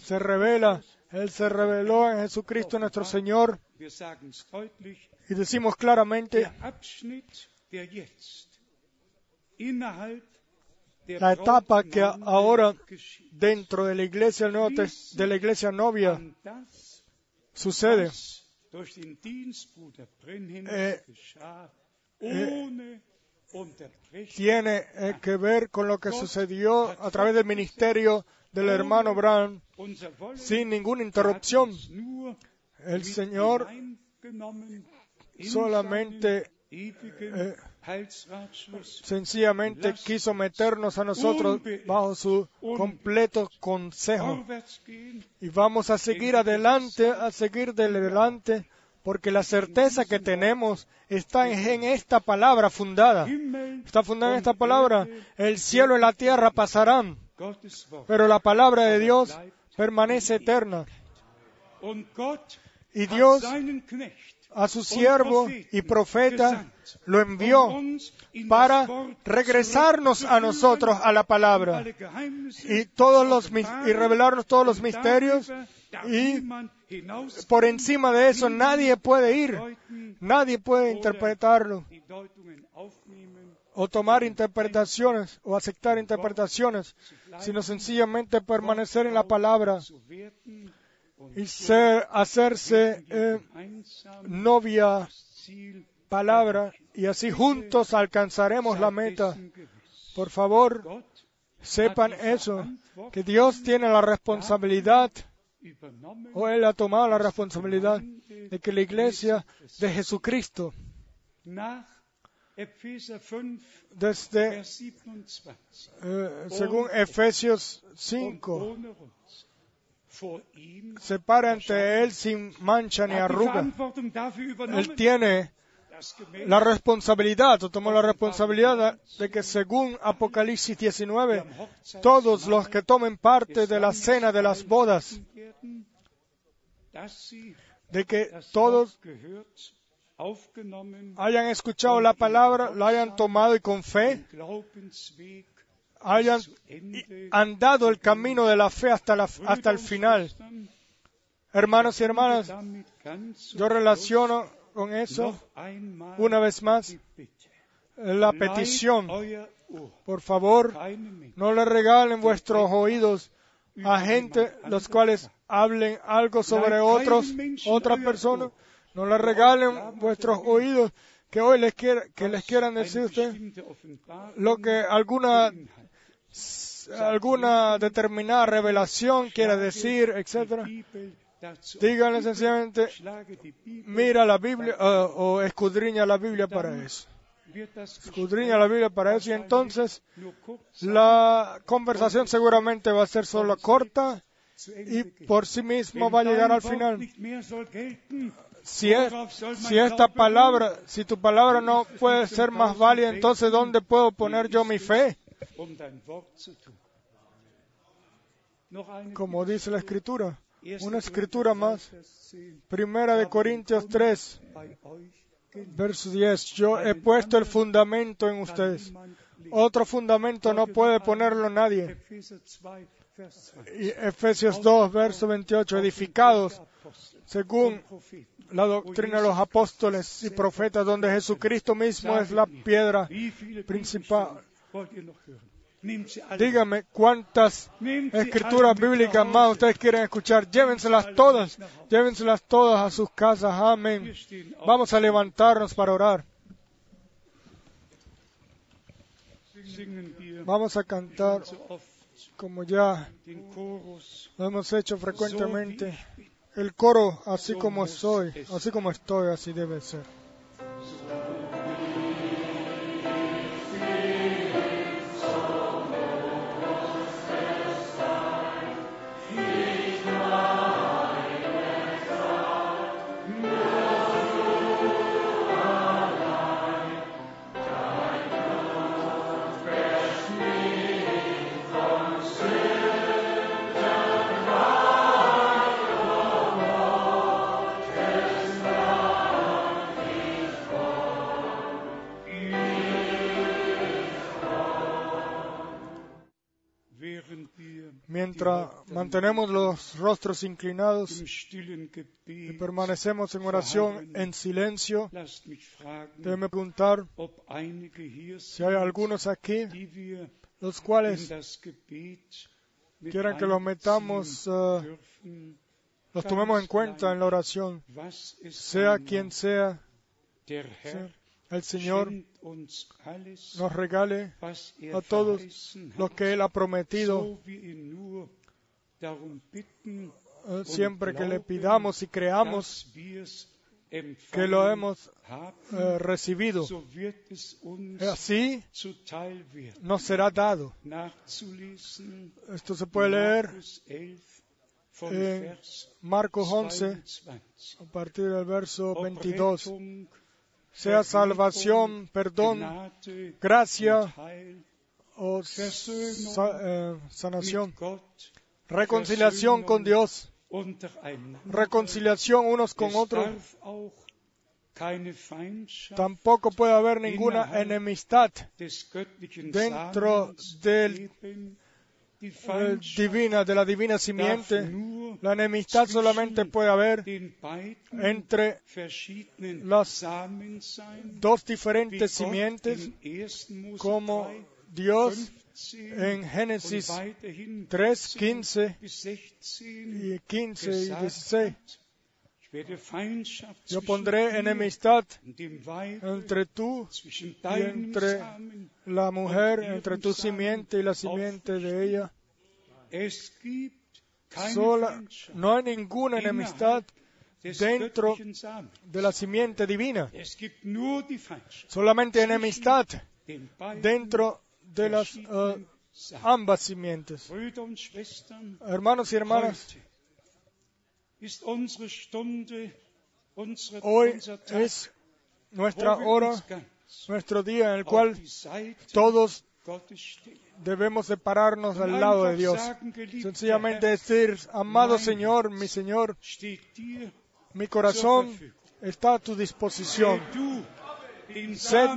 se revela, Él se reveló en Jesucristo nuestro Señor y decimos claramente, la etapa que ahora dentro de la iglesia, de la iglesia novia sucede. Eh, Unterbrechung Tiene eh, que ver con lo que sucedió a través del ministerio del hermano Wollen sin ninguna Er interrupción. El Señor solamente eh, sencillamente quiso meternos a nosotros bajo su completo consejo. Y vamos a seguir adelante, a seguir de adelante, porque la certeza que tenemos está en, esta palabra fundada. Está fundada en esta palabra. El cielo y la tierra pasarán, pero la palabra de Dios permanece eterna. Y Dios a su siervo y profeta, lo envió para regresarnos a nosotros a la palabra y, revelarnos todos los misterios y por encima de eso nadie puede ir, nadie puede interpretarlo o tomar interpretaciones o aceptar interpretaciones, sino sencillamente permanecer en la palabra y hacerse eh, novia palabra y así juntos alcanzaremos la meta. Por favor, sepan eso, que Dios tiene la responsabilidad o Él ha tomado la responsabilidad de que la iglesia de Jesucristo, desde, eh, según Efesios 5, se para ante Él sin mancha ni arruga. Él tiene la responsabilidad, o tomó la responsabilidad de que según Apocalipsis 19, todos los que tomen parte de la cena de las bodas, de que todos hayan escuchado la palabra, la hayan tomado y con fe hayan andado el camino de la fe hasta, la, hasta el final. Hermanos y hermanas, yo relaciono con eso una vez más la petición. Por favor, no le regalen vuestros oídos a gente los cuales hablen algo sobre otros, otras personas. No le regalen vuestros oídos que hoy les quiera- que les quieran decir usted lo que alguna alguna determinada revelación quiera decir, etcétera. Díganle sencillamente, mira la Biblia o escudriña la Biblia para eso. Escudriña la Biblia para eso y entonces la conversación seguramente va a ser solo corta y por sí mismo va a llegar al final. Si, es- si esta palabra, si tu palabra no puede ser más válida, entonces ¿dónde puedo poner yo mi fe? Como dice la escritura, una escritura más. Primera de Corintios 3, verso 10. Yo he puesto el fundamento en ustedes. Otro fundamento no puede ponerlo nadie. Y Efesios 2, verso 28. Edificados según la doctrina de los apóstoles y profetas, donde Jesucristo mismo es la piedra principal. Dígame cuántas escrituras bíblicas más ustedes quieren escuchar. Llévenselas todas, llévenselas todas a sus casas. Amén. Vamos a levantarnos para orar. Vamos a cantar como ya lo hemos hecho frecuentemente. El coro, así como soy, así como estoy, así debe ser. Mantenemos los rostros inclinados y permanecemos en oración en silencio, déjeme preguntar si hay algunos aquí los cuales quieran que los metamos, eh, los tomemos en cuenta en la oración, sea quien sea, sea, el Señor nos regale a todos lo que Él ha prometido siempre que le pidamos y creamos que lo hemos eh, recibido. Así nos será dado. Esto se puede leer en Marcos 11 a partir del verso 22. Sea salvación, perdón, gracia o sa- eh, sanación, reconciliación con Dios, reconciliación unos con otros Tampoco puede haber ninguna enemistad dentro del eh, divina, de la divina simiente. La enemistad solamente puede haber entre las dos diferentes simientes, in 1. Mose como 3, Dios 15 en Génesis weiterhin 3, 14 15 bis 16 y 15 y gesagt 16. hat, ich werde Feindschaft Yo pondré enemistad entre tú, deinem entre la mujer, entre tu simiente y la simiente de ella. Sola, no hay ninguna enemistad dentro de la simiente divina. Solamente enemistad dentro de las eh, ambas simientes. Hermanos y hermanas, hoy es nuestra hora, nuestro día en el cual todos debemos separarnos al lado de Dios. Sencillamente decir, amado Señor, mi Señor, mi corazón está a tu disposición. Sed-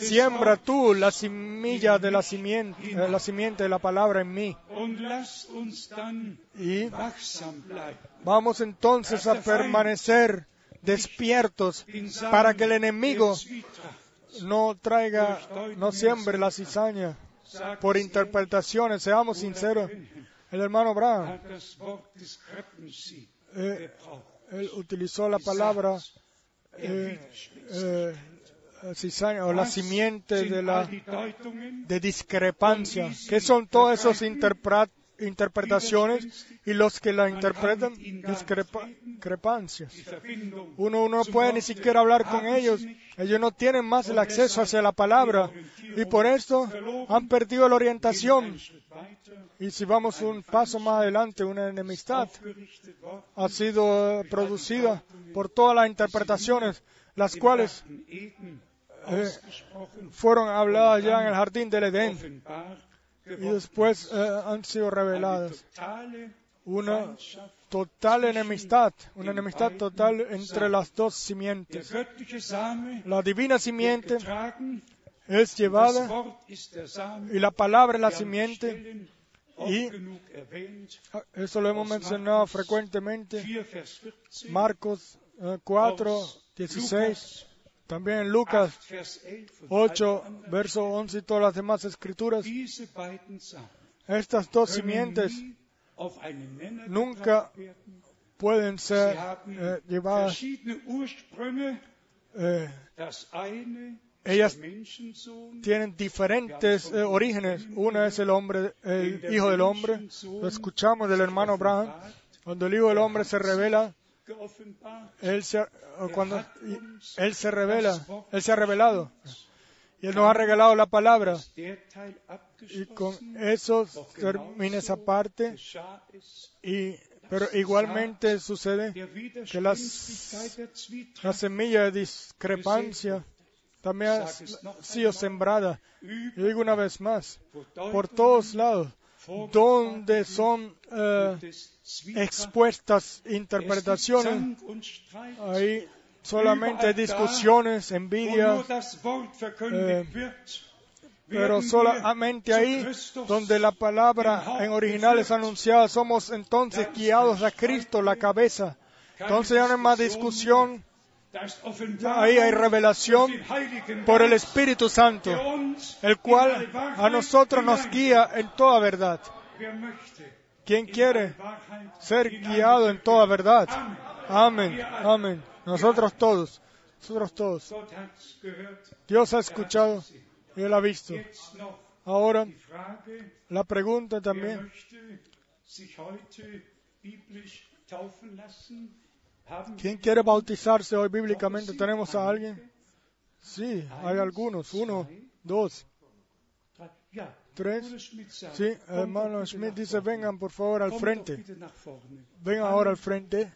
Siembra tú la semilla de la simiente, eh, la simiente de la palabra en mí. Y vamos entonces a permanecer despiertos para que el enemigo no traiga, no siembre la cizaña por es interpretaciones. Seamos sinceros. El hermano er, Kreppensieg eh, él utilizó la palabra Er eh, widerspitzt. eh, cizaña o la simiente de la de discrepancia. ¿Qué son todas esas interpretaciones y los que la interpretan? Discrepa- discrepancias. Uno no puede ni siquiera hablar con ellos. Ellos no tienen más el acceso hacia la palabra y por esto han perdido la orientación. Y si vamos un paso más adelante, una enemistad ha sido eh, producida por todas las interpretaciones, las cuales eh, fueron habladas ya en el jardín del Edén y después eh, han sido reveladas. Una total enemistad, una enemistad total entre las dos simientes. La divina simiente es llevada y la palabra es la simiente. Y-. Eso lo hemos mencionado frecuentemente. 4 Vers 14, Marcos eh, 4, aus 16, Lukas también en Lucas 8, Vers 11 und 8, alle anderen. verso 11 y todas las demás escrituras. Estas dos simientes nunca pueden ser eh, llevadas. eh, Ellas tienen diferentes eh, orígenes. Una es el hombre, el hijo del hombre. Lo escuchamos del hermano Abraham. Cuando el hijo del hombre se revela. Él se, cuando él se revela, él se ha revelado. Y él nos ha regalado la palabra. Y con eso termina esa parte. Y, pero igualmente sucede que las, la semilla de discrepancia también ha sido sembrada. Y digo una vez más, por todos lados, donde son eh, expuestas interpretaciones, ahí solamente hay discusiones, verkündigt eh, pero solamente ahí donde la palabra en original es anunciada, somos entonces guiados a Cristo, la cabeza. Entonces ya no hay más discusión, Ahí hay revelación por el Espíritu Santo, el cual a nosotros nos guía en toda verdad. ¿Quién quiere ser guiado en toda verdad? Amén, amén. Nosotros todos, nosotros todos. Dios ha escuchado y Él ha visto. Ahora, la pregunta también, ¿quién quiere bautizarse hoy bíblicamente? ¿Tenemos a alguien? Sí, hay algunos. Uno, dos? Ja, tres. Sí, hermano Schmidt dice, vengan por favor al frente. Vengan ahora al frente.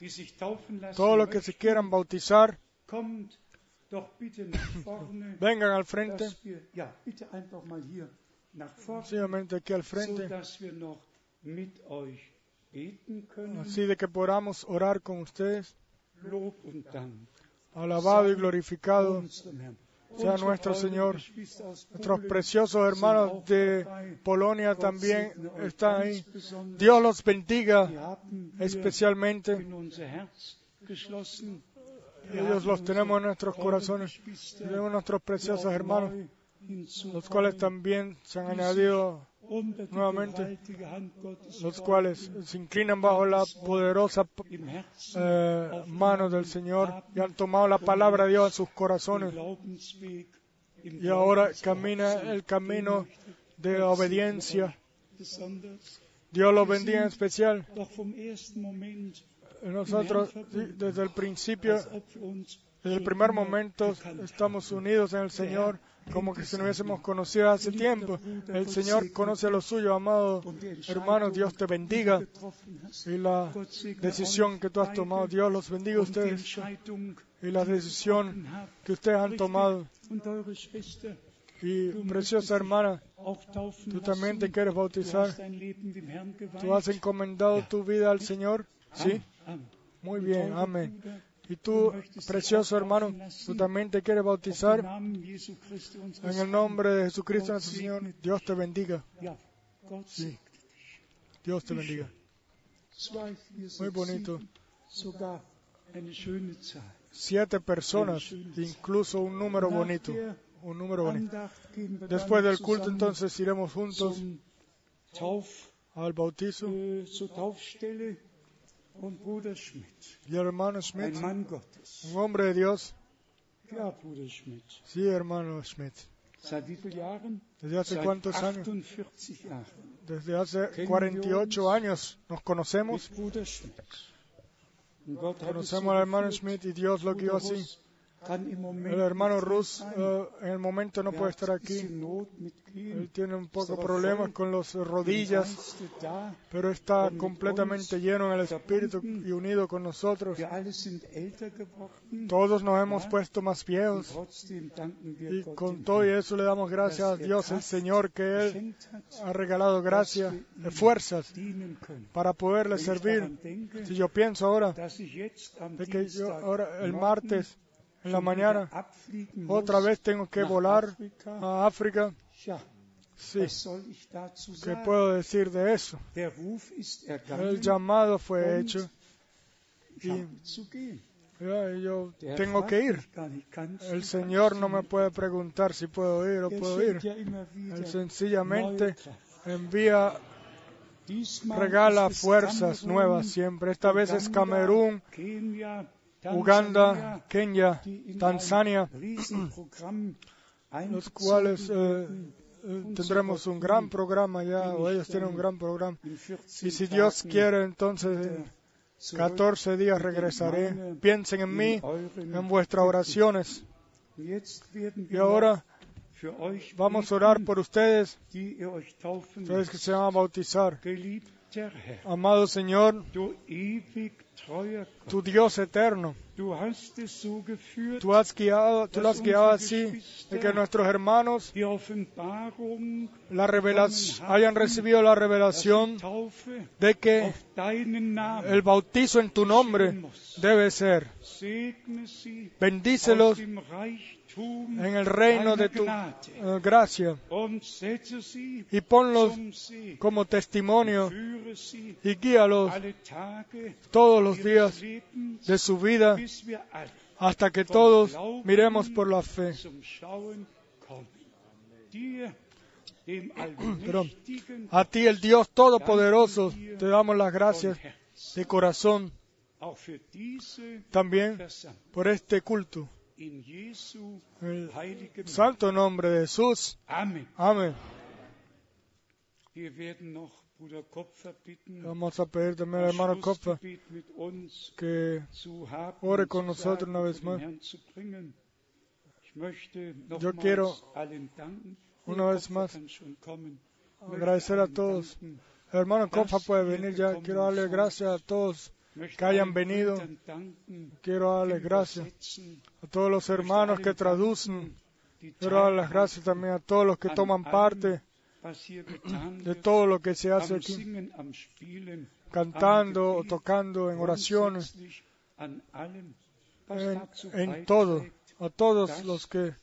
Todos los que se quieran bautizar, vengan al frente. Sencillamente aquí al frente. Así de que podamos orar con ustedes. Alabado y glorificado sea nuestro Señor. Nuestros preciosos hermanos de Polonia también están ahí. Dios los bendiga especialmente. Ellos los tenemos en nuestros corazones. Tenemos nuestros preciosos hermanos, los cuales también se han añadido, nuevamente, los cuales se inclinan bajo la poderosa eh, mano del Señor y han tomado la palabra de Dios en sus corazones y ahora camina el camino de la obediencia. Dios los bendiga en especial. Nosotros, sí, desde el principio, desde el primer momento, estamos unidos en el Señor como que si no hubiésemos conocido hace tiempo. El Señor conoce lo suyo, amado hermano. Dios te bendiga. Y la decisión que tú has tomado, Dios los bendiga a ustedes. Y la decisión que ustedes han tomado. Y preciosa hermana, tú también te quieres bautizar. Tú has encomendado tu vida al Señor. Sí. Muy bien, amén. Y tú, precioso hermano, tú también te quieres bautizar en el nombre de Jesucristo nuestro Señor. Dios te bendiga. Sí. Dios te bendiga. Muy bonito. Siete personas, incluso un número bonito. Un número bonito. Después del culto, entonces iremos juntos al bautizo. Y el hermano Schmidt, un hombre de Dios. Sí, hermano Schmidt. ¿Desde hace cuántos años? 48 Jahren. Desde hace 48 años nos conocemos. Conocemos al hermano. Schmidt y Dios lo guió así. El hermano Rus eh, en el momento no puede estar aquí. Él tiene un poco problemas con las rodillas, pero está mit completamente lleno en el Espíritu y unido con nosotros. Todos nos hemos puesto más viejos. Y con todo y eso le damos gracias a er Dios, el Señor, que Él ha regalado gracia, dass wir ihm fuerzas para poderle servir. Si yo pienso ahora de que yo ahora el martes en la mañana. Otra vez tengo que volar a África, sí, ¿qué puedo decir de eso? El llamado fue hecho. y yo tengo que ir. El Señor no me puede preguntar si puedo ir o Er puedo ir. Él sencillamente envía, regala fuerzas nuevas siempre. Esta vez es Camerún, Uganda, Kenia, Tanzania, los cuales eh, eh, tendremos un gran programa ya, o ellos tienen un gran programa. in 14 Y si Dios quiere, entonces en zurück 14 días regresaré. Piensen en mí, en vuestras oraciones. Y ahora vamos a orar por ustedes, ustedes que se van a bautizar. Amado Señor, tu Dios eterno, tú has guiado, tú lo has guiado así, de que nuestros hermanos la revelación, hayan recibido la revelación de que el bautizo en tu nombre debe ser. Bendícelos en el reino de tu eh, gracia. Y ponlos como testimonio y guíalos todos los días de su vida hasta que todos miremos por la fe. [CLEARS THROAT] Allmächtigen, A ti, el Dios Todopoderoso, te damos las gracias de corazón también por este culto. El santo nombre de Jesús. Amén. Kopfer bitten, Vamos a pedir también al hermano uns que ore con nosotros una vez más. Yo quiero una vez Kopfer más agradecer a todos. El hermano Kopfa puede venir ya. Quiero darle gracias a todos. Que hayan venido. Danken, Quiero darle die gracias a todos los hermanos que traducen. Quiero dar las teilhaben gracias también a todos los que an toman parte de [CLEARS THROAT] todo lo que se hace aquí, cantando o tocando en oraciones. en, todo, a todos los que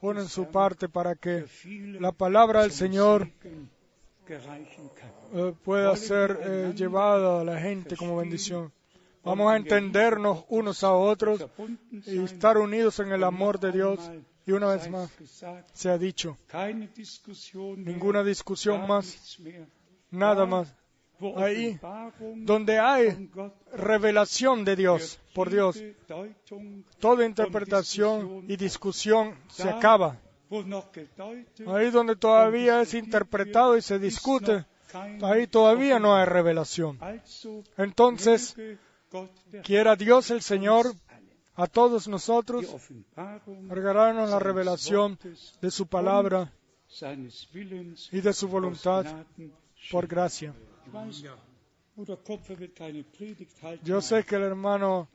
ponen su parte para que la palabra del Señor. Eh, pueda ser eh, llevada a la gente como bendición. Vamos a entendernos unos a otros y estar unidos en el amor de Dios. Y una vez más, se ha dicho, ninguna discusión más, nada Da, más. Ahí, Donde hay revelación de Dios, por Dios, toda interpretación y discusión se acaba. Gedeutet, Ahí donde todavía es interpretado y se discute, ahí todavía no hay revelación. Entonces, quiera Dios el Señor a todos nosotros regalarnos la revelación de su palabra y de su voluntad por gracia. Yo sé que el hermano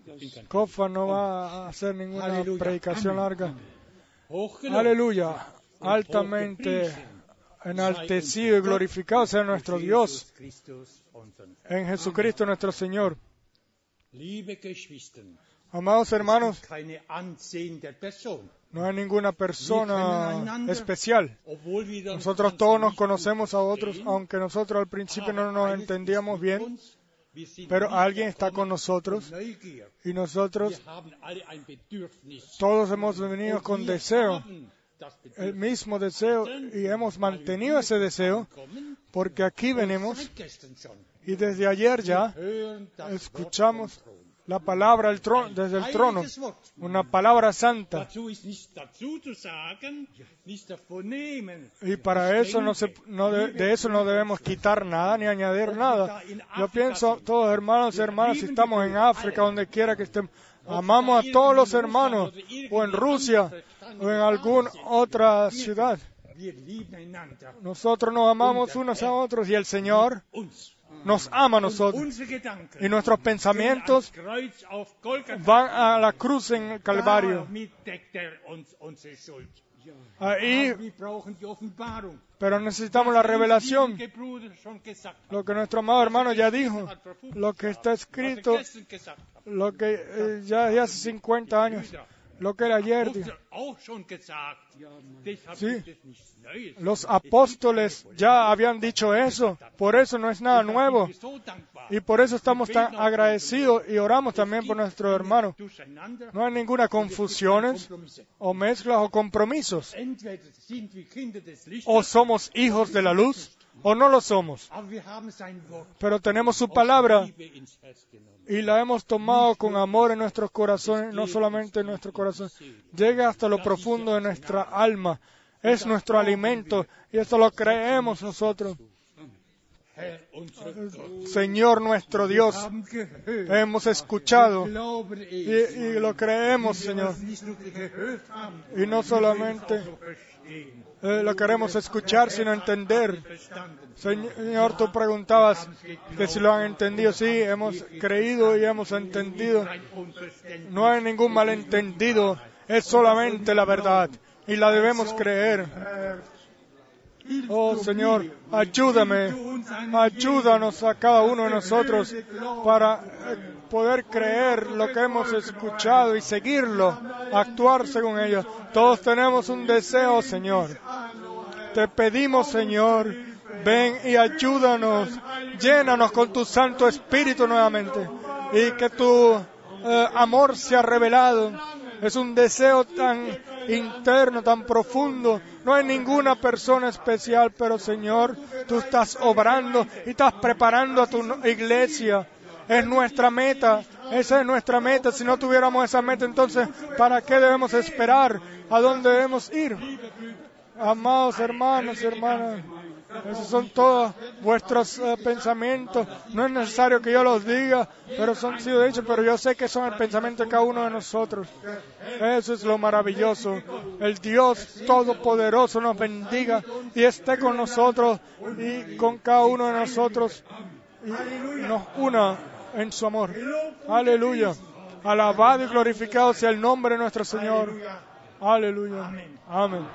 Kofa no va a hacer ninguna predicación larga. Aleluya. Altamente enaltecido y glorificado sea nuestro Dios en Jesucristo nuestro Señor. Amados hermanos, no hay ninguna persona especial. Nosotros todos nos conocemos a otros, aunque nosotros al principio no nos entendíamos bien, pero alguien está con nosotros y nosotros todos hemos venido con deseo, el mismo deseo, y hemos mantenido ese deseo porque aquí venimos y desde ayer ya escuchamos. La palabra del tro- desde el trono, una palabra santa. Y para eso no se, no de, de eso no debemos quitar nada ni añadir nada. Yo pienso, todos hermanos y hermanas, si estamos en África, donde quiera que estemos, amamos a todos los hermanos, o en Rusia, o en alguna otra ciudad. Nosotros nos amamos unos a otros y el Señor. Nos ama a nosotros. Y nuestros pensamientos van a la cruz en el Calvario. Er. Ahí, pero necesitamos la revelación. Lo que nuestro amado hermano ya dijo, Hat vor 50 lo que está escrito lo que eh, ya de hace 50 años, lo que era ayer. Sí. Los apóstoles ya habían dicho eso, por eso no es nada nuevo. Y por eso estamos tan agradecidos y oramos también por nuestros hermanos. No hay ninguna confusión o mezclas o compromisos. O somos hijos de la luz o no lo somos. Pero tenemos su palabra y la hemos tomado con amor en nuestros corazones, no solamente en nuestro corazón, llega hasta lo profundo de nuestra alma, es nuestro alimento y eso lo creemos nosotros. Señor nuestro Dios, hemos escuchado y, y lo creemos, Señor, y no solamente eh, lo queremos escuchar, sino entender. Señor, tú preguntabas que si lo han entendido, sí, hemos creído y hemos entendido. No hay ningún malentendido, es solamente la verdad y la debemos creer. Oh Señor, ayúdame, ayúdanos a cada uno de nosotros para eh, poder creer lo que hemos escuchado y seguirlo, actuar según ello. Todos tenemos un deseo, Señor. Te pedimos, Señor, ven y ayúdanos, llénanos con tu Santo Espíritu nuevamente y que tu eh, amor sea revelado. Es un deseo tan interno, tan profundo. No hay ninguna persona especial, pero Señor, tú estás obrando y estás preparando a tu iglesia. Es nuestra meta, esa es nuestra meta. Si no tuviéramos esa meta, entonces, ¿para qué debemos esperar? ¿A dónde debemos ir? Amados hermanos y hermanas, esos son todos vuestros eh, pensamientos. No es necesario que yo los diga, pero son sido dichos, pero yo sé que son el pensamiento de cada uno de nosotros. Eso es lo maravilloso. El Dios Todopoderoso nos bendiga y esté con nosotros y con cada uno de nosotros y nos una en su amor. Aleluya. Alabado y glorificado sea el nombre de nuestro Señor. Aleluya. Amén.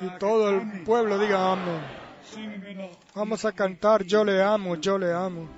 Y todo el pueblo diga amén. Vamos a cantar Yo le amo, yo le amo.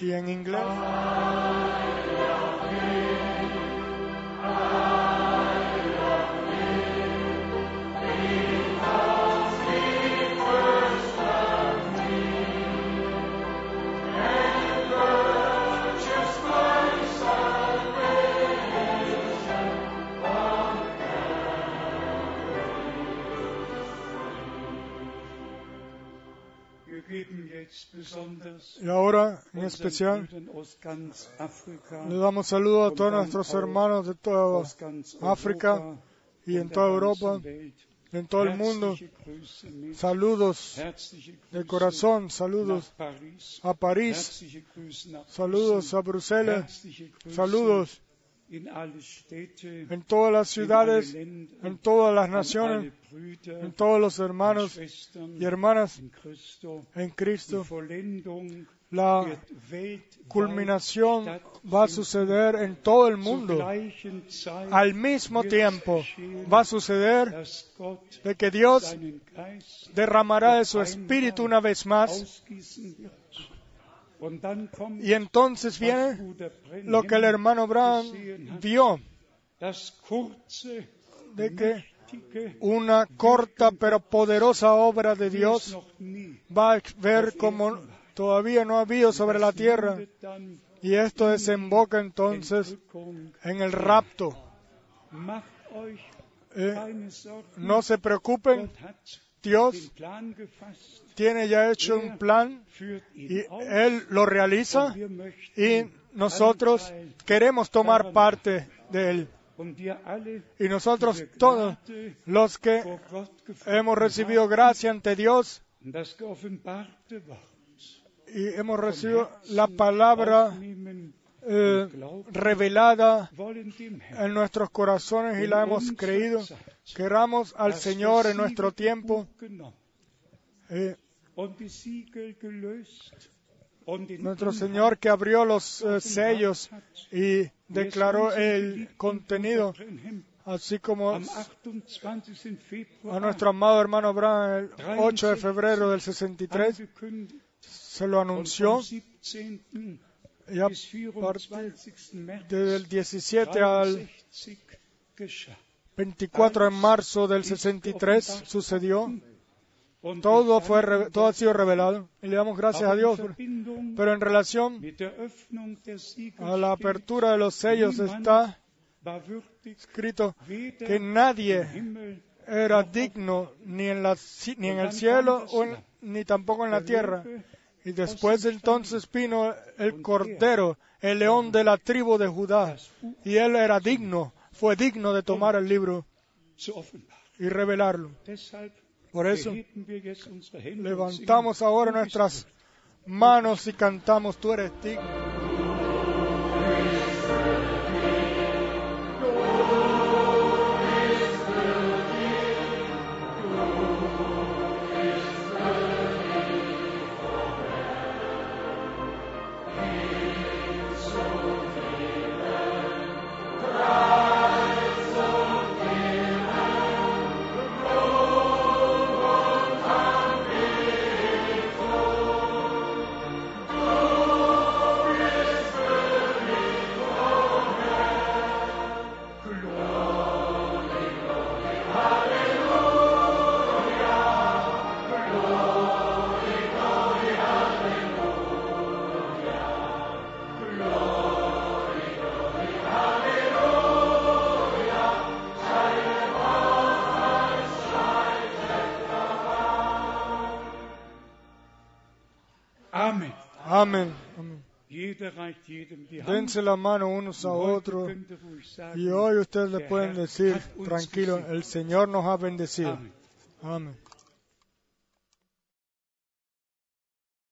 Englisch. y en Y ahora, en especial, le damos saludo a todos nuestros hermanos de toda África y en toda Europa, en todo el mundo. Saludos de corazón, saludos a París, saludos a Bruselas, saludos en todas las ciudades, en todas las naciones, en todos los hermanos y hermanas en Cristo. La culminación va a suceder en todo el mundo. Al mismo tiempo va a suceder de que Dios derramará de su espíritu una vez más y entonces viene lo que el hermano hat, vio, de que una corta pero poderosa obra de Dios va a ver como todavía no ha habido sobre la tierra. Y esto desemboca entonces en el rapto. Eh, no se preocupen, Dios Plan tiene ya hecho un plan führt ihn y. Él lo realiza y nosotros queremos tomar parte de Él. Y nosotros todos los que hemos recibido gracia ante Dios y hemos recibido la palabra eh, revelada en nuestros corazones y la hemos creído. Queramos al Señor en nuestro tiempo eh, nuestro Señor que abrió los eh, sellos y declaró el contenido, así como am 28. Februar a nuestro amado hermano Abraham el 8 de febrero del 63 angekündigt se lo anunció vom 17. y a partir 24. März del 17 al 63 geschah. 24 de marzo del 63 sucedió. Todo, fue, todo ha sido revelado. Y le damos gracias a Dios. Pero en relación a la apertura de los sellos está escrito que nadie era digno ni en, la ni en el cielo en- ni tampoco en la tierra. Y después entonces vino el Cordero, el león de la tribu de Judá, y él era digno, fue digno de tomar el libro y revelarlo. Por eso levantamos ahora nuestras manos y cantamos, tú eres digno. Dense la mano unos a otros. Y hoy ustedes le pueden decir, tranquilo, el Señor nos ha bendecido. Amén.